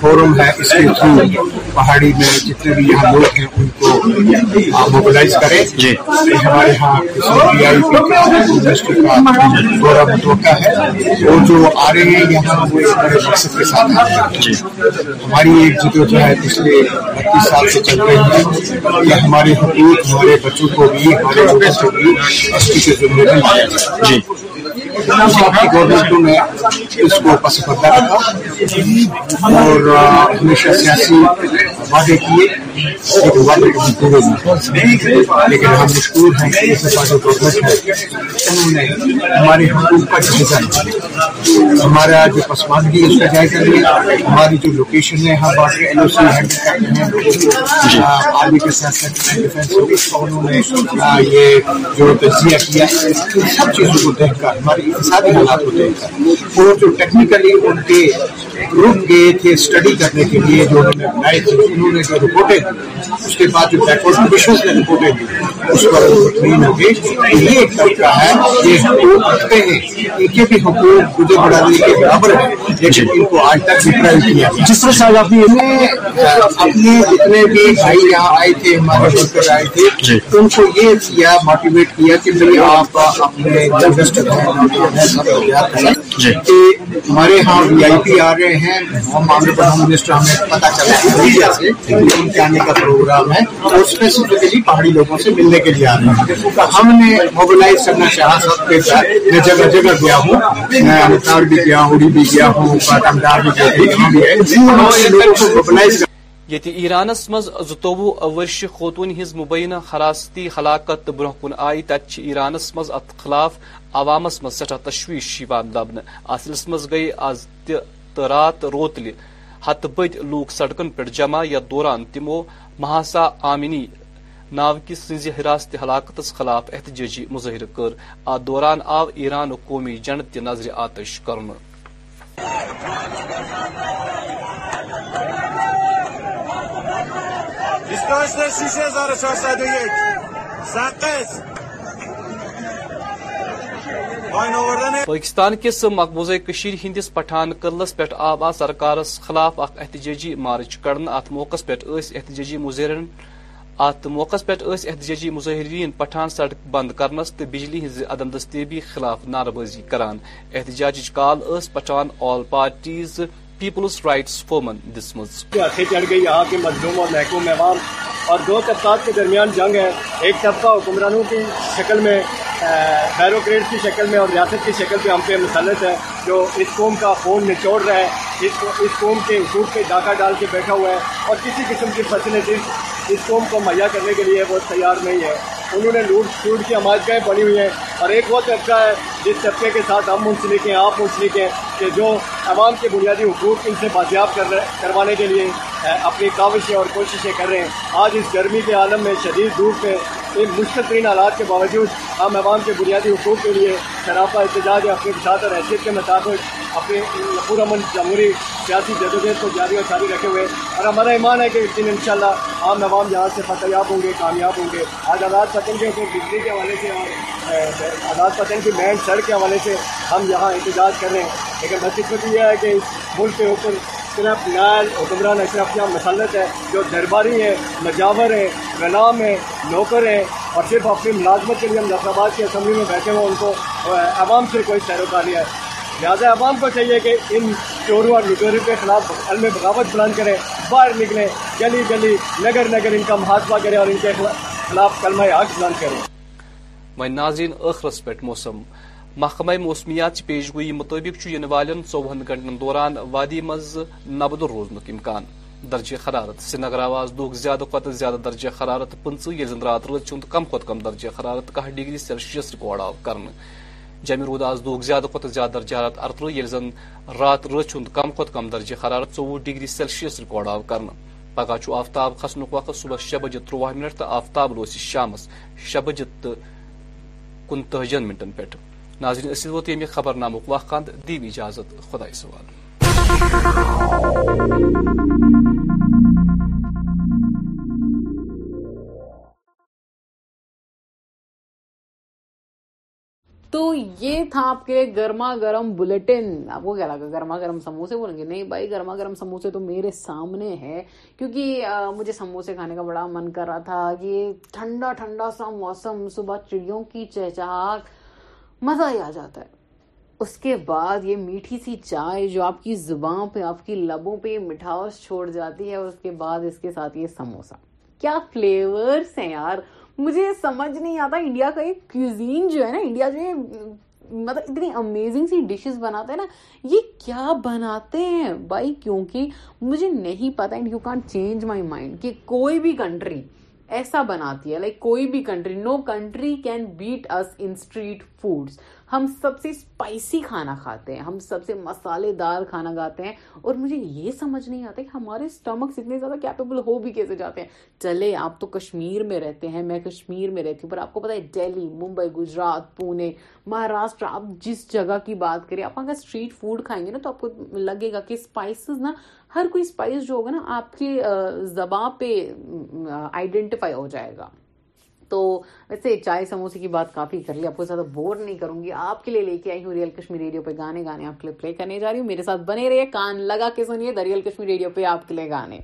فورم ہے اس کے تھرو پہاڑی میں جتنے بھی یہاں لوگ ہیں ان کو موبلائز کریں جی۔ یہ ہمارے یہاں آئی پی انڈسٹری کا دورہ متوقع ہے وہ جو آ رہے ہیں یہاں وہ مقصد کے ساتھ آ رہے ہیں جی۔ ہماری ایک جدو جو ہے پچھلے بتیس سال سے چل رہی ہے کہ ہمارے حقوق ہمارے بچوں کو بھی ہمارے لوگوں کو بھی اسی سے ضروری جی گورنمنٹوں نے اس کو پس پردہ رکھا اور ہمیشہ سیاسی وعدے کیے لیکن وعدے کبھی پورے نہیں لیکن ہم مشکور ہیں کہ اس کا جو گورنمنٹ ہے انہوں نے ہمارے حقوق کا جائزہ لیا ہمارا جو پسماندگی اس کا جائزہ لیا ہماری جو لوکیشن ہے ہم آ ایل او سی ہینڈ کرتے ہیں آرمی کے ساتھ ساتھ ڈیفینس انہوں نے یہ جو تجزیہ کیا ان سب چیزوں کو دیکھ کر ہمارے اقتصادی حالات کو دیکھ کر وہ جو ٹیکنیکلی ان کے گروپ گئے تھے اسٹڈی کرنے کے لیے جو انہوں نے بنائے تھے انہوں نے جو رپورٹیں اس کے بعد جو بیکورڈ کنڈیشنز میں رپورٹیں ہیں اس پر مطمئن ہو گئے کہ یہ ایک طبقہ ہے یہ حقوق رکھتے ہیں ان کے بھی حقوق گزر برادری کے برابر ہیں لیکن ان کو آج تک ڈپرائز کیا جس طرح صاحب آپ نے اپنے جتنے بھی بھائی یہاں آئے تھے ہمارے ورکر آئے تھے جی۔ ان کو یہ کیا موٹیویٹ کیا کہ بھائی آپ اپنے جی۔ کہ ہمارے ہاں وی آئی پی آ رہے ہیں ہم معاملے پر ہم منسٹر ہمیں پتا چلا ہے جی۔ میڈیا سے ان کے آنے کا پروگرام ہے وہ اسپیسیفکلی پہاڑی لوگوں سے ملنے کے لیے آ رہے ہیں ہم نے موبلائز کرنا چاہا سب کے ساتھ میں جگہ جگہ گیا ہوں میں امتار بھی گیا ہوں بھی گیا ہوں پاٹمدار بھی گیا ہوں یہ تھی ایرانس مز زتو ورش خوتون ہز مبینہ حراستی ہلاکت تو برہ کن آئی تت ایرانس مز ات خلاف عوامس مز سٹھا تشویش لب اصلس مز گئی آز تو رات روتلی ہت بد لوک سڑکن پہ جمع یا دوران تمو مہاسا ناو نوک سنز حراست ہلاکتس خلاف احتجاجی مظاہرہ کر اتھ دوران آو ایران قومی جنت نظر آتش کر پاکستان کس مقبوضہ کشیر ہندس پٹھان قلعس پہ آب آ سرکارس خلاف اخ احتجاجی مارچ کرنا ات موقع پہ احتجاجی مظاہرین ات موقع پہ احتجاجی مظاہرین پٹھان سڑک بند کرنس تو بجلی ہز عدم دستیبی خلاف نعرہ بازی کران احتجاج کال اس Pattan all parties peoples rights فورمن دسم چڑھ گئی یہاں کے مظلوم اور محکوم مہمان اور دو طبقات کے درمیان جنگ ہے ایک طبقہ حکمرانوں کی شکل میں بیروکریٹ کی شکل میں اور ریاست کی شکل پہ ہم پہ مسلط ہے جو اس قوم کا خون نچوڑ رہا ہے اس قوم کے حقوق پہ ڈاکہ ڈال کے بیٹھا ہوا ہے اور کسی قسم کی فیسلٹیز اس قوم کو مہیا کرنے کے لیے وہ تیار نہیں ہے انہوں نے لوٹ چوٹ کی گاہیں بڑی ہوئی ہیں اور ایک وہ طبقہ اچھا ہے جس طبقے کے ساتھ ہم منسلک ہیں آپ منسلک ہیں کہ جو عوام کے بنیادی حقوق ان سے بازیاب کر رہے کروانے کے لیے اپنی کاوشیں اور کوششیں کر رہے ہیں آج اس گرمی کے عالم میں شدید دور پہ ان مشکل ترین حالات کے باوجود ہم عوام کے بنیادی حقوق کے لیے شرافا احتجاج یا اپنے سات اور حیثیت کے مطابق اپنے نقور امن جمہوری سیاسی جدوجہد کو جاری اور جاری رکھے ہوئے اور ہمارا ایمان ہے کہ اس دن انشاءاللہ عام عوام یہاں سے فتحیاب ہوں گے کامیاب ہوں گے آج آزاد پتن کے بجلی کے حوالے سے اور آزاد پتن کی مین سڑک کے حوالے سے ہم یہاں احتجاج کر رہے ہیں لیکن حقیقت یہ ہے کہ اس ملک کے اوپر نائل حکمران اشرف یہاں مسلط ہے جو درباری ہیں نجاور ہیں غلام ہیں نوکر ہیں اور صرف اپنی ملازمت کے لیے آباد کی اسمبلی میں بیٹھے ہوئے ان کو عوام سے کوئی سیروکاری ہے لہٰذا عوام کو چاہیے کہ ان چوروں اور کے خلاف علم بغاوت بلند کریں باہر نکلیں گلی گلی نگر نگر ان کا محاذہ کریں اور ان کے خلاف کلمہ حق بلند کریں میں موسم محکمہ موسمیات چی مطابق گوئی یعنی والن ژوہن گھنٹن دوران وادی مز نبد روزن امکان درجہ حرارت سری نگر آواز زیادہ کھت زیادہ درجہ حرارت پنچہ یل زن رات راچ کم کھت کم درجہ حرارت کہہ ڈگری سیلسیس رکارڈ آو کر جمہ رود آز آزاد زیادہ کھت زیادہ درجہ حرارت ارترہ یل زن رات راچہ کم کھت کم درجہ حرارت ژوہ ڈگری سیلسیس رکارڈ آو کر کگہ آفتاب کھسن وقت صبح شہ بجے تروہ منٹ تو آفتاب لوس شام شہ بجے تو کنتہجن منٹن پہ ناظرین خبر اجازت خدای سوال تو یہ تھا آپ کے گرما گرم بلیٹن آپ کو کیا لگا گرما گرم سموسے بولیں گے نہیں بھائی گرما گرم سموسے تو میرے سامنے ہے کیونکہ مجھے سموسے کھانے کا بڑا من کر رہا تھا یہ ٹھنڈا ٹھنڈا سا موسم صبح چڑیوں کی چہچہ مزہ ہی آ جاتا ہے اس کے بعد یہ میٹھی سی چائے جو آپ کی زبان پہ آپ کی لبوں پہ مٹھاس چھوڑ جاتی ہے اور اس کے بعد اس کے ساتھ یہ سموسا کیا فلیورس ہیں یار مجھے سمجھ نہیں آتا انڈیا کا یہ ہے نا انڈیا جو ہے مطلب اتنی امیزنگ سی ڈشز بناتے ہیں نا یہ کیا بناتے ہیں بھائی کیونکہ مجھے نہیں پتا and you can't change my mind کہ کوئی بھی کنٹری ایسا بناتی ہے لائک کوئی بھی country no country can beat us in street foods ہم سب سے اسپائسی کھانا کھاتے ہیں ہم سب سے مسالے دار کھانا کھاتے ہیں اور مجھے یہ سمجھ نہیں آتا کہ ہمارے اسٹمکس اتنے زیادہ کیپیبل ہو بھی کیسے جاتے ہیں چلے آپ تو کشمیر میں رہتے ہیں میں کشمیر میں رہتی ہوں پر آپ کو پتا ہے ڈیلی ممبئی گجرات پونے مہاراشٹر آپ جس جگہ کی بات کریں آپ اگر اسٹریٹ فوڈ کھائیں گے نا تو آپ کو لگے گا کہ اسپائسیز نا ہر کوئی جو ہوگا نا آپ کے زباں پہ آئیڈینٹیفائی ہو جائے گا تو ویسے چائے سموسے کی بات کافی کر لی آپ کو زیادہ بور نہیں کروں گی آپ کے لیے لے کے آئی ہوں ریئل کشمیر ریڈیو پہ گانے گانے آپ کے لیے پلے کرنے جا رہی ہوں میرے ساتھ بنے رہے کان لگا کے سنیے دا ریئل کشمیر ریڈیو پہ آپ کے لیے گانے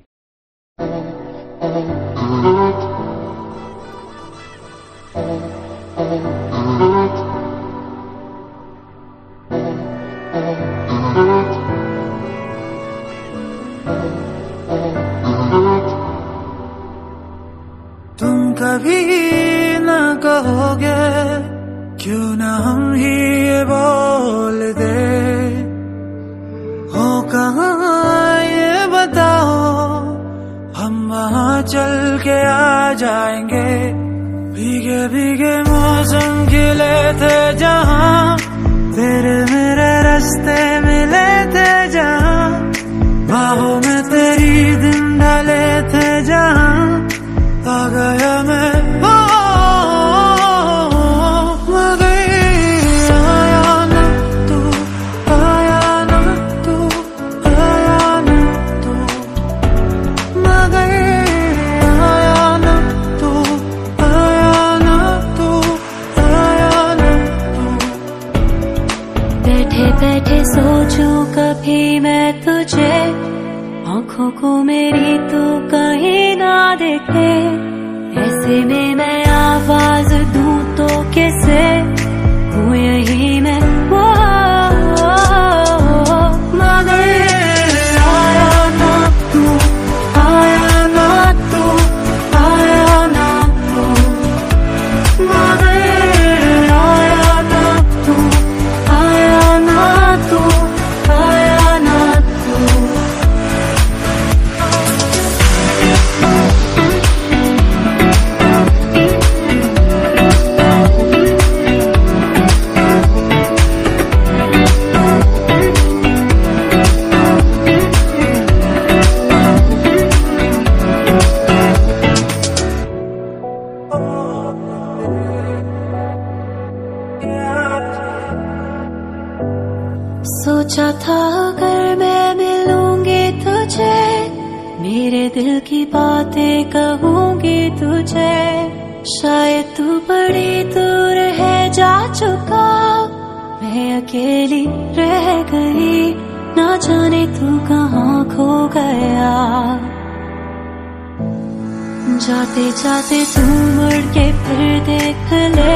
مڑ کے پھر دیکھ لے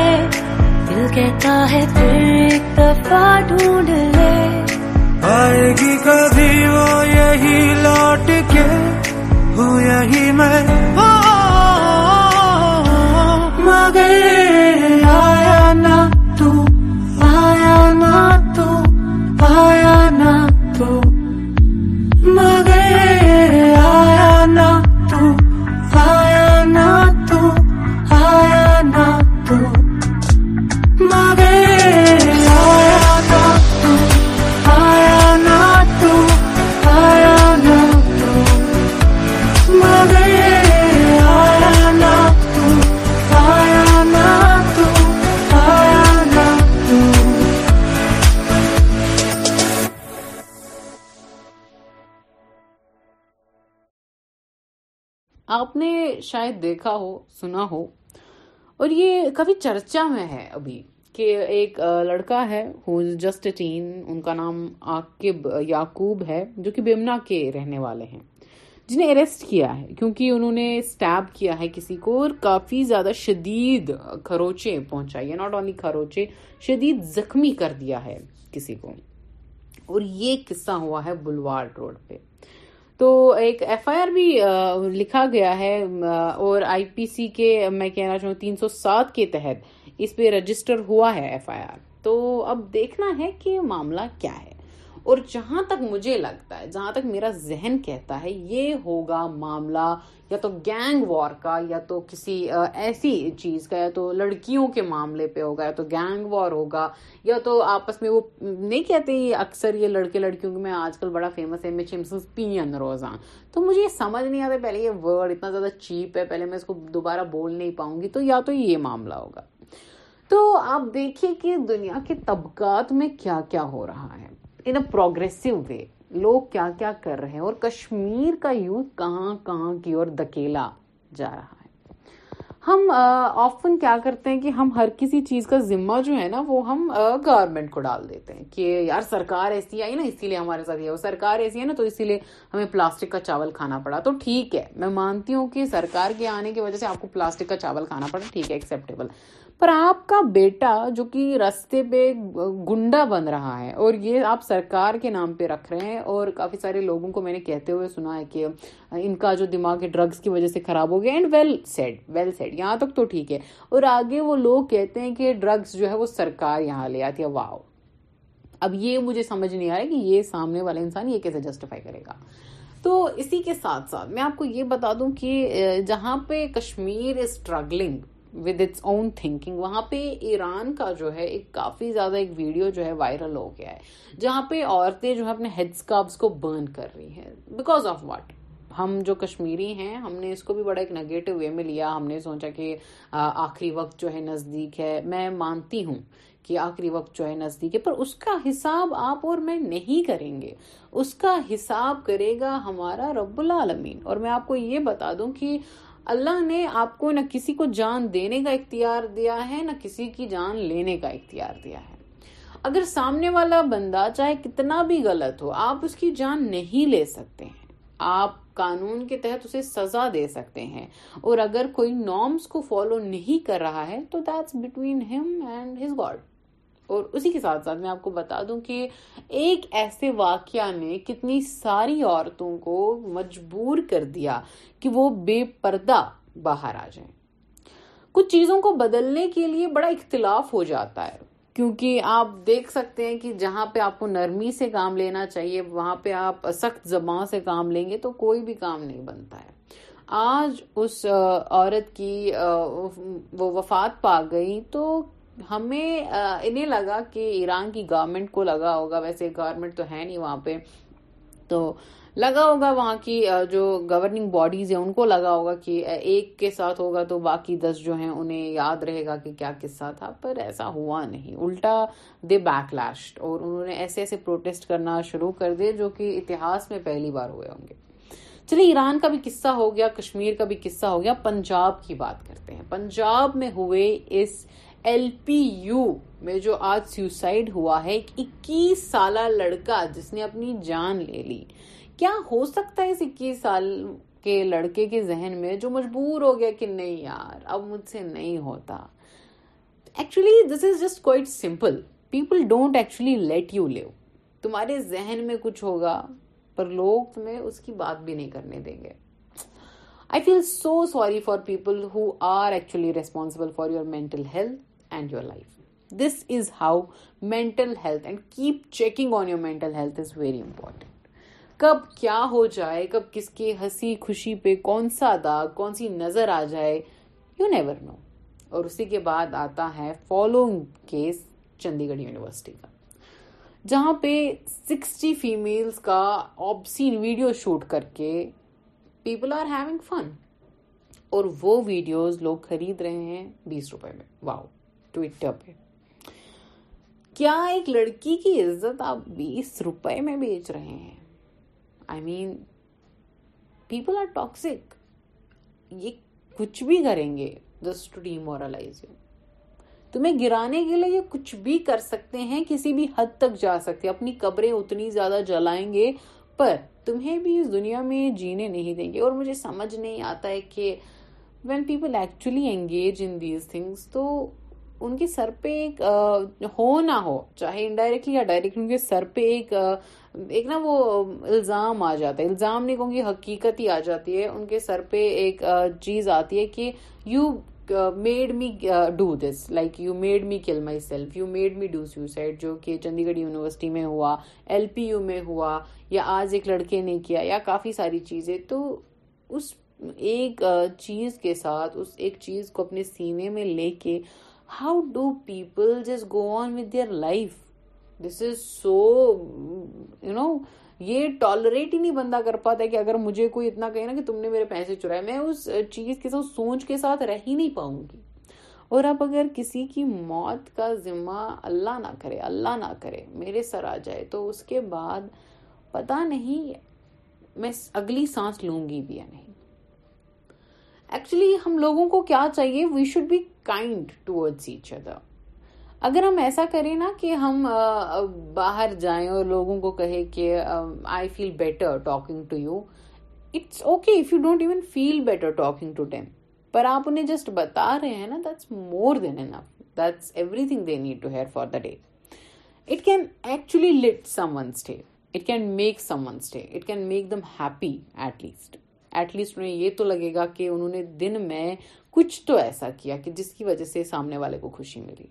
دل کہتا ہے پھر ایک دفعہ ڈھونڈ لے آئے گی کبھی وہ یہی لوٹ کے وہ یہی میں شاید دیکھا ہو سنا ہو اور یہ کبھی چرچا میں ہے ابھی کہ ایک لڑکا ہے ہو از جسٹ ٹین ان کا نام عاقب یعقوب ہے جو کہ بیمنا کے رہنے والے ہیں جنہیں اریسٹ کیا ہے کیونکہ انہوں نے سٹیب کیا ہے کسی کو اور کافی زیادہ شدید کھروچے پہنچائی ہے ناٹ اونلی کھروچے شدید زخمی کر دیا ہے کسی کو اور یہ قصہ ہوا ہے بلوار روڈ پہ تو ایک ایف آئی آر بھی لکھا گیا ہے اور آئی پی سی کے میں کہنا چاہوں تین سو سات کے تحت اس پہ رجسٹر ہوا ہے ایف آئی آر تو اب دیکھنا ہے کہ معاملہ کیا ہے اور جہاں تک مجھے لگتا ہے جہاں تک میرا ذہن کہتا ہے یہ ہوگا معاملہ یا تو گینگ وار کا یا تو کسی ایسی چیز کا یا تو لڑکیوں کے معاملے پہ ہوگا یا تو گینگ وار ہوگا یا تو آپس میں وہ نہیں کہتے اکثر یہ لڑکے لڑکیوں کے میں آج کل بڑا فیمس ہے پین روزان تو مجھے یہ سمجھ نہیں آتا پہلے یہ ورڈ اتنا زیادہ چیپ ہے پہلے میں اس کو دوبارہ بول نہیں پاؤں گی تو یا تو یہ معاملہ ہوگا تو آپ دیکھیے کہ دنیا کے طبقات میں کیا کیا ہو رہا ہے ان اے پروگریسو وے لوگ کیا کیا کر رہے ہیں اور کشمیر کا یوتھ کہاں کہاں کی اور دکیلا جا رہا ہے ہم آفن کیا کرتے ہیں کہ ہم ہر کسی چیز کا ذمہ جو ہے نا وہ ہم گورنمنٹ کو ڈال دیتے ہیں کہ یار سرکار ایسی آئی نا اسی لیے ہمارے ساتھ یہ ہو سرکار ایسی ہے نا تو اسی لیے ہمیں پلاسٹک کا چاول کھانا پڑا تو ٹھیک ہے میں مانتی ہوں کہ سرکار کے آنے کی وجہ سے آپ کو پلاسٹک کا چاول کھانا پڑا ٹھیک ہے ایکسیپٹیبل پر آپ کا بیٹا جو کہ رستے پہ گنڈا بن رہا ہے اور یہ آپ سرکار کے نام پہ رکھ رہے ہیں اور کافی سارے لوگوں کو میں نے کہتے ہوئے سنا ہے کہ ان کا جو دماغ ہے ڈرگس کی وجہ سے خراب ہو گیا and well said well said یہاں تک تو ٹھیک ہے اور آگے وہ لوگ کہتے ہیں کہ ڈرگس جو ہے وہ سرکار یہاں لے آتی ہے واؤ اب یہ مجھے سمجھ نہیں آ رہا کہ یہ سامنے والا انسان یہ کیسے جسٹیفائی کرے گا تو اسی کے ساتھ ساتھ میں آپ کو یہ بتا دوں کہ جہاں پہ Kashmir struggling with its own thinking وہاں پہ ایران کا جو ہے ایک کافی زیادہ ایک ویڈیو جو ہے وائرل ہو گیا ہے جہاں پہ عورتیں جو ہے اپنے ہیڈ کو برن کر رہی ہیں بیکاز آف واٹ ہم جو کشمیری ہیں ہم نے اس کو بھی بڑا ایک نگیٹو وے میں لیا ہم نے سوچا کہ آخری وقت جو ہے نزدیک ہے میں مانتی ہوں کہ آخری وقت جو ہے نزدیک ہے پر اس کا حساب آپ اور میں نہیں کریں گے اس کا حساب کرے گا ہمارا رب العالمین اور میں آپ کو یہ بتا دوں کہ اللہ نے آپ کو نہ کسی کو جان دینے کا اختیار دیا ہے نہ کسی کی جان لینے کا اختیار دیا ہے اگر سامنے والا بندہ چاہے کتنا بھی غلط ہو آپ اس کی جان نہیں لے سکتے ہیں آپ قانون کے تحت اسے سزا دے سکتے ہیں اور اگر کوئی نارمس کو فالو نہیں کر رہا ہے تو دیٹس بٹوین ہم اینڈ ہز گاڈ اور اسی کے ساتھ ساتھ میں آپ کو بتا دوں کہ ایک ایسے واقعہ نے کتنی ساری عورتوں کو مجبور کر دیا کہ وہ بے پردہ باہر آ جائیں کچھ چیزوں کو بدلنے کے لیے بڑا اختلاف ہو جاتا ہے کیونکہ آپ دیکھ سکتے ہیں کہ جہاں پہ آپ کو نرمی سے کام لینا چاہیے وہاں پہ آپ سخت زبان سے کام لیں گے تو کوئی بھی کام نہیں بنتا ہے آج اس عورت کی وہ وفات پا گئی تو ہمیں انہیں لگا کہ ایران کی گورنمنٹ کو لگا ہوگا ویسے گورنمنٹ تو ہے نہیں وہاں پہ تو لگا ہوگا وہاں کی جو گورننگ باڈیز ہیں ان کو لگا ہوگا کہ ایک کے ساتھ ہوگا تو باقی دس جو ہیں انہیں یاد رہے گا کہ کیا قصہ تھا پر ایسا ہوا نہیں الٹا دے بیک لاسٹ اور انہوں نے ایسے ایسے پروٹیسٹ کرنا شروع کر دیے جو کہ اتہاس میں پہلی بار ہوئے ہوں گے چلے ایران کا بھی قصہ ہو گیا کشمیر کا بھی قصہ ہو گیا پنجاب کی بات کرتے ہیں پنجاب میں ہوئے اس ایل پی یو میں جو آج سیوسائڈ ہوا ہے اکیس سالہ لڑکا جس نے اپنی جان لے لی کیا ہو سکتا ہے اس اکیس سال کے لڑکے کے ذہن میں جو مجبور ہو گیا کہ نہیں یار اب مجھ سے نہیں ہوتا actually this is just quite simple people don't actually let you live تمہارے ذہن میں کچھ ہوگا پر لوگ تمہیں اس کی بات بھی نہیں کرنے دیں گے I feel so sorry for people who are actually responsible for your mental health and your life this is how mental mental health health and keep checking on your is very کب کیا ہو جائے کب کس کے ہنسی خوشی پہ کون سا داغ کون سی نظر آ جائے یو نیور نو اور اسی کے بعد آتا ہے فالوئنگ کیس چندی گڑھ یونیورسٹی کا جہاں پہ سکسٹی فیمل کا آبسین ویڈیو شوٹ کر کے پیپل آر ہیونگ فن اور وہ ویڈیوز لوگ خرید رہے ہیں بیس روپے میں واؤ ٹویٹر پہ کیا ایک لڑکی کی عزت آپ بیس روپے میں بیچ رہے ہیں I mean people are toxic یہ کچھ بھی کریں گے جسٹ ٹو ڈیمورائز یو تمہیں گرانے کے لیے یہ کچھ بھی کر سکتے ہیں کسی بھی حد تک جا سکتے ہیں اپنی قبریں اتنی زیادہ جلائیں گے پر تمہیں بھی اس دنیا میں جینے نہیں دیں گے اور مجھے سمجھ نہیں آتا ہے کہ when people actually engage in these things تو ان کے سر پہ ایک ہو نہ ہو چاہے انڈائریکٹلی یا ڈائریکٹلی ان کے سر پہ ایک ایک نا وہ الزام آ جاتا ہے الزام نہیں کہوں گی حقیقت ہی آ جاتی ہے ان کے سر پہ ایک چیز آتی ہے کہ you made me do this like you made me kill myself you made me do suicide جو کہ چنڈی گڑھ یونیورسٹی میں ہوا ایل پی یو میں ہوا یا آج ایک لڑکے نے کیا یا کافی ساری چیزیں تو اس ایک چیز کے ساتھ اس ایک چیز کو اپنے سینے میں لے کے how do people just go on with their life this is so you know یہ ٹالریٹ ہی نہیں بندہ کر پاتا کہ اگر مجھے کوئی اتنا کہے نا کہ تم نے میرے پیسے چرائے میں اس چیز کے ساتھ سوچ کے ساتھ رہ ہی نہیں پاؤں گی اور اب اگر کسی کی موت کا ذمہ اللہ نہ کرے اللہ نہ کرے میرے سر آ جائے تو اس کے بعد پتا نہیں میں اگلی سانس لوں گی بھی یا نہیں ایکچولی ہم لوگوں کو کیا چاہیے we should be kind towards each other اگر ہم ایسا کریں نا کہ ہم باہر جائیں اور لوگوں کو کہے کہ I feel better talking to you it's okay if you don't even feel better talking to them پر آپ انہیں جسٹ بتا رہے ہیں نا that's more than enough that's everything they need to hear for the day it can actually let someone stay it can make someone stay it can make them happy at least at least انہیں یہ تو لگے گا کہ انہوں نے دن میں کچھ تو ایسا کیا کہ جس کی وجہ سے سامنے والے کو خوشی ملی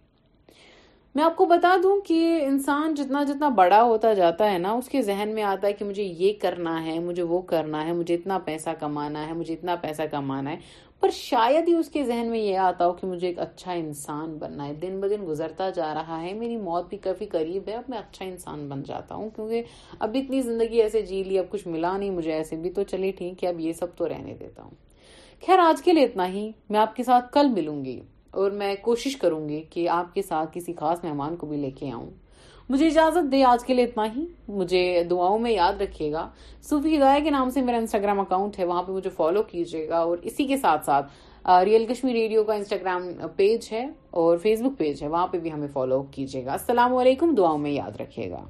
میں آپ کو بتا دوں کہ انسان جتنا جتنا بڑا ہوتا جاتا ہے نا اس کے ذہن میں آتا ہے کہ مجھے یہ کرنا ہے مجھے وہ کرنا ہے مجھے اتنا پیسہ کمانا ہے مجھے اتنا پیسہ کمانا ہے پر شاید ہی اس کے ذہن میں یہ آتا ہو کہ مجھے ایک اچھا انسان بننا ہے دن بدن دن گزرتا جا رہا ہے میری موت بھی کافی قریب ہے اب میں اچھا انسان بن جاتا ہوں کیونکہ اب اتنی زندگی ایسے جی لی اب کچھ ملا نہیں مجھے ایسے بھی تو چلیے ٹھیک ہے اب یہ سب تو رہنے دیتا ہوں خیر آج کے لیے اتنا ہی میں آپ کے ساتھ کل ملوں گی اور میں کوشش کروں گی کہ آپ کے ساتھ کسی خاص مہمان کو بھی لے کے آؤں مجھے اجازت دے آج کے لیے اتنا ہی مجھے دعاؤں میں یاد رکھیے گا صوفی ہدایہ کے نام سے میرا انسٹاگرام اکاؤنٹ ہے وہاں پہ مجھے فالو کیجیے گا اور اسی کے ساتھ ساتھ ریئل کشمیر ریڈیو کا انسٹاگرام پیج ہے اور فیس بک پیج ہے وہاں پہ بھی ہمیں فالو کیجیے گا السلام علیکم دعاؤں میں یاد رکھیے گا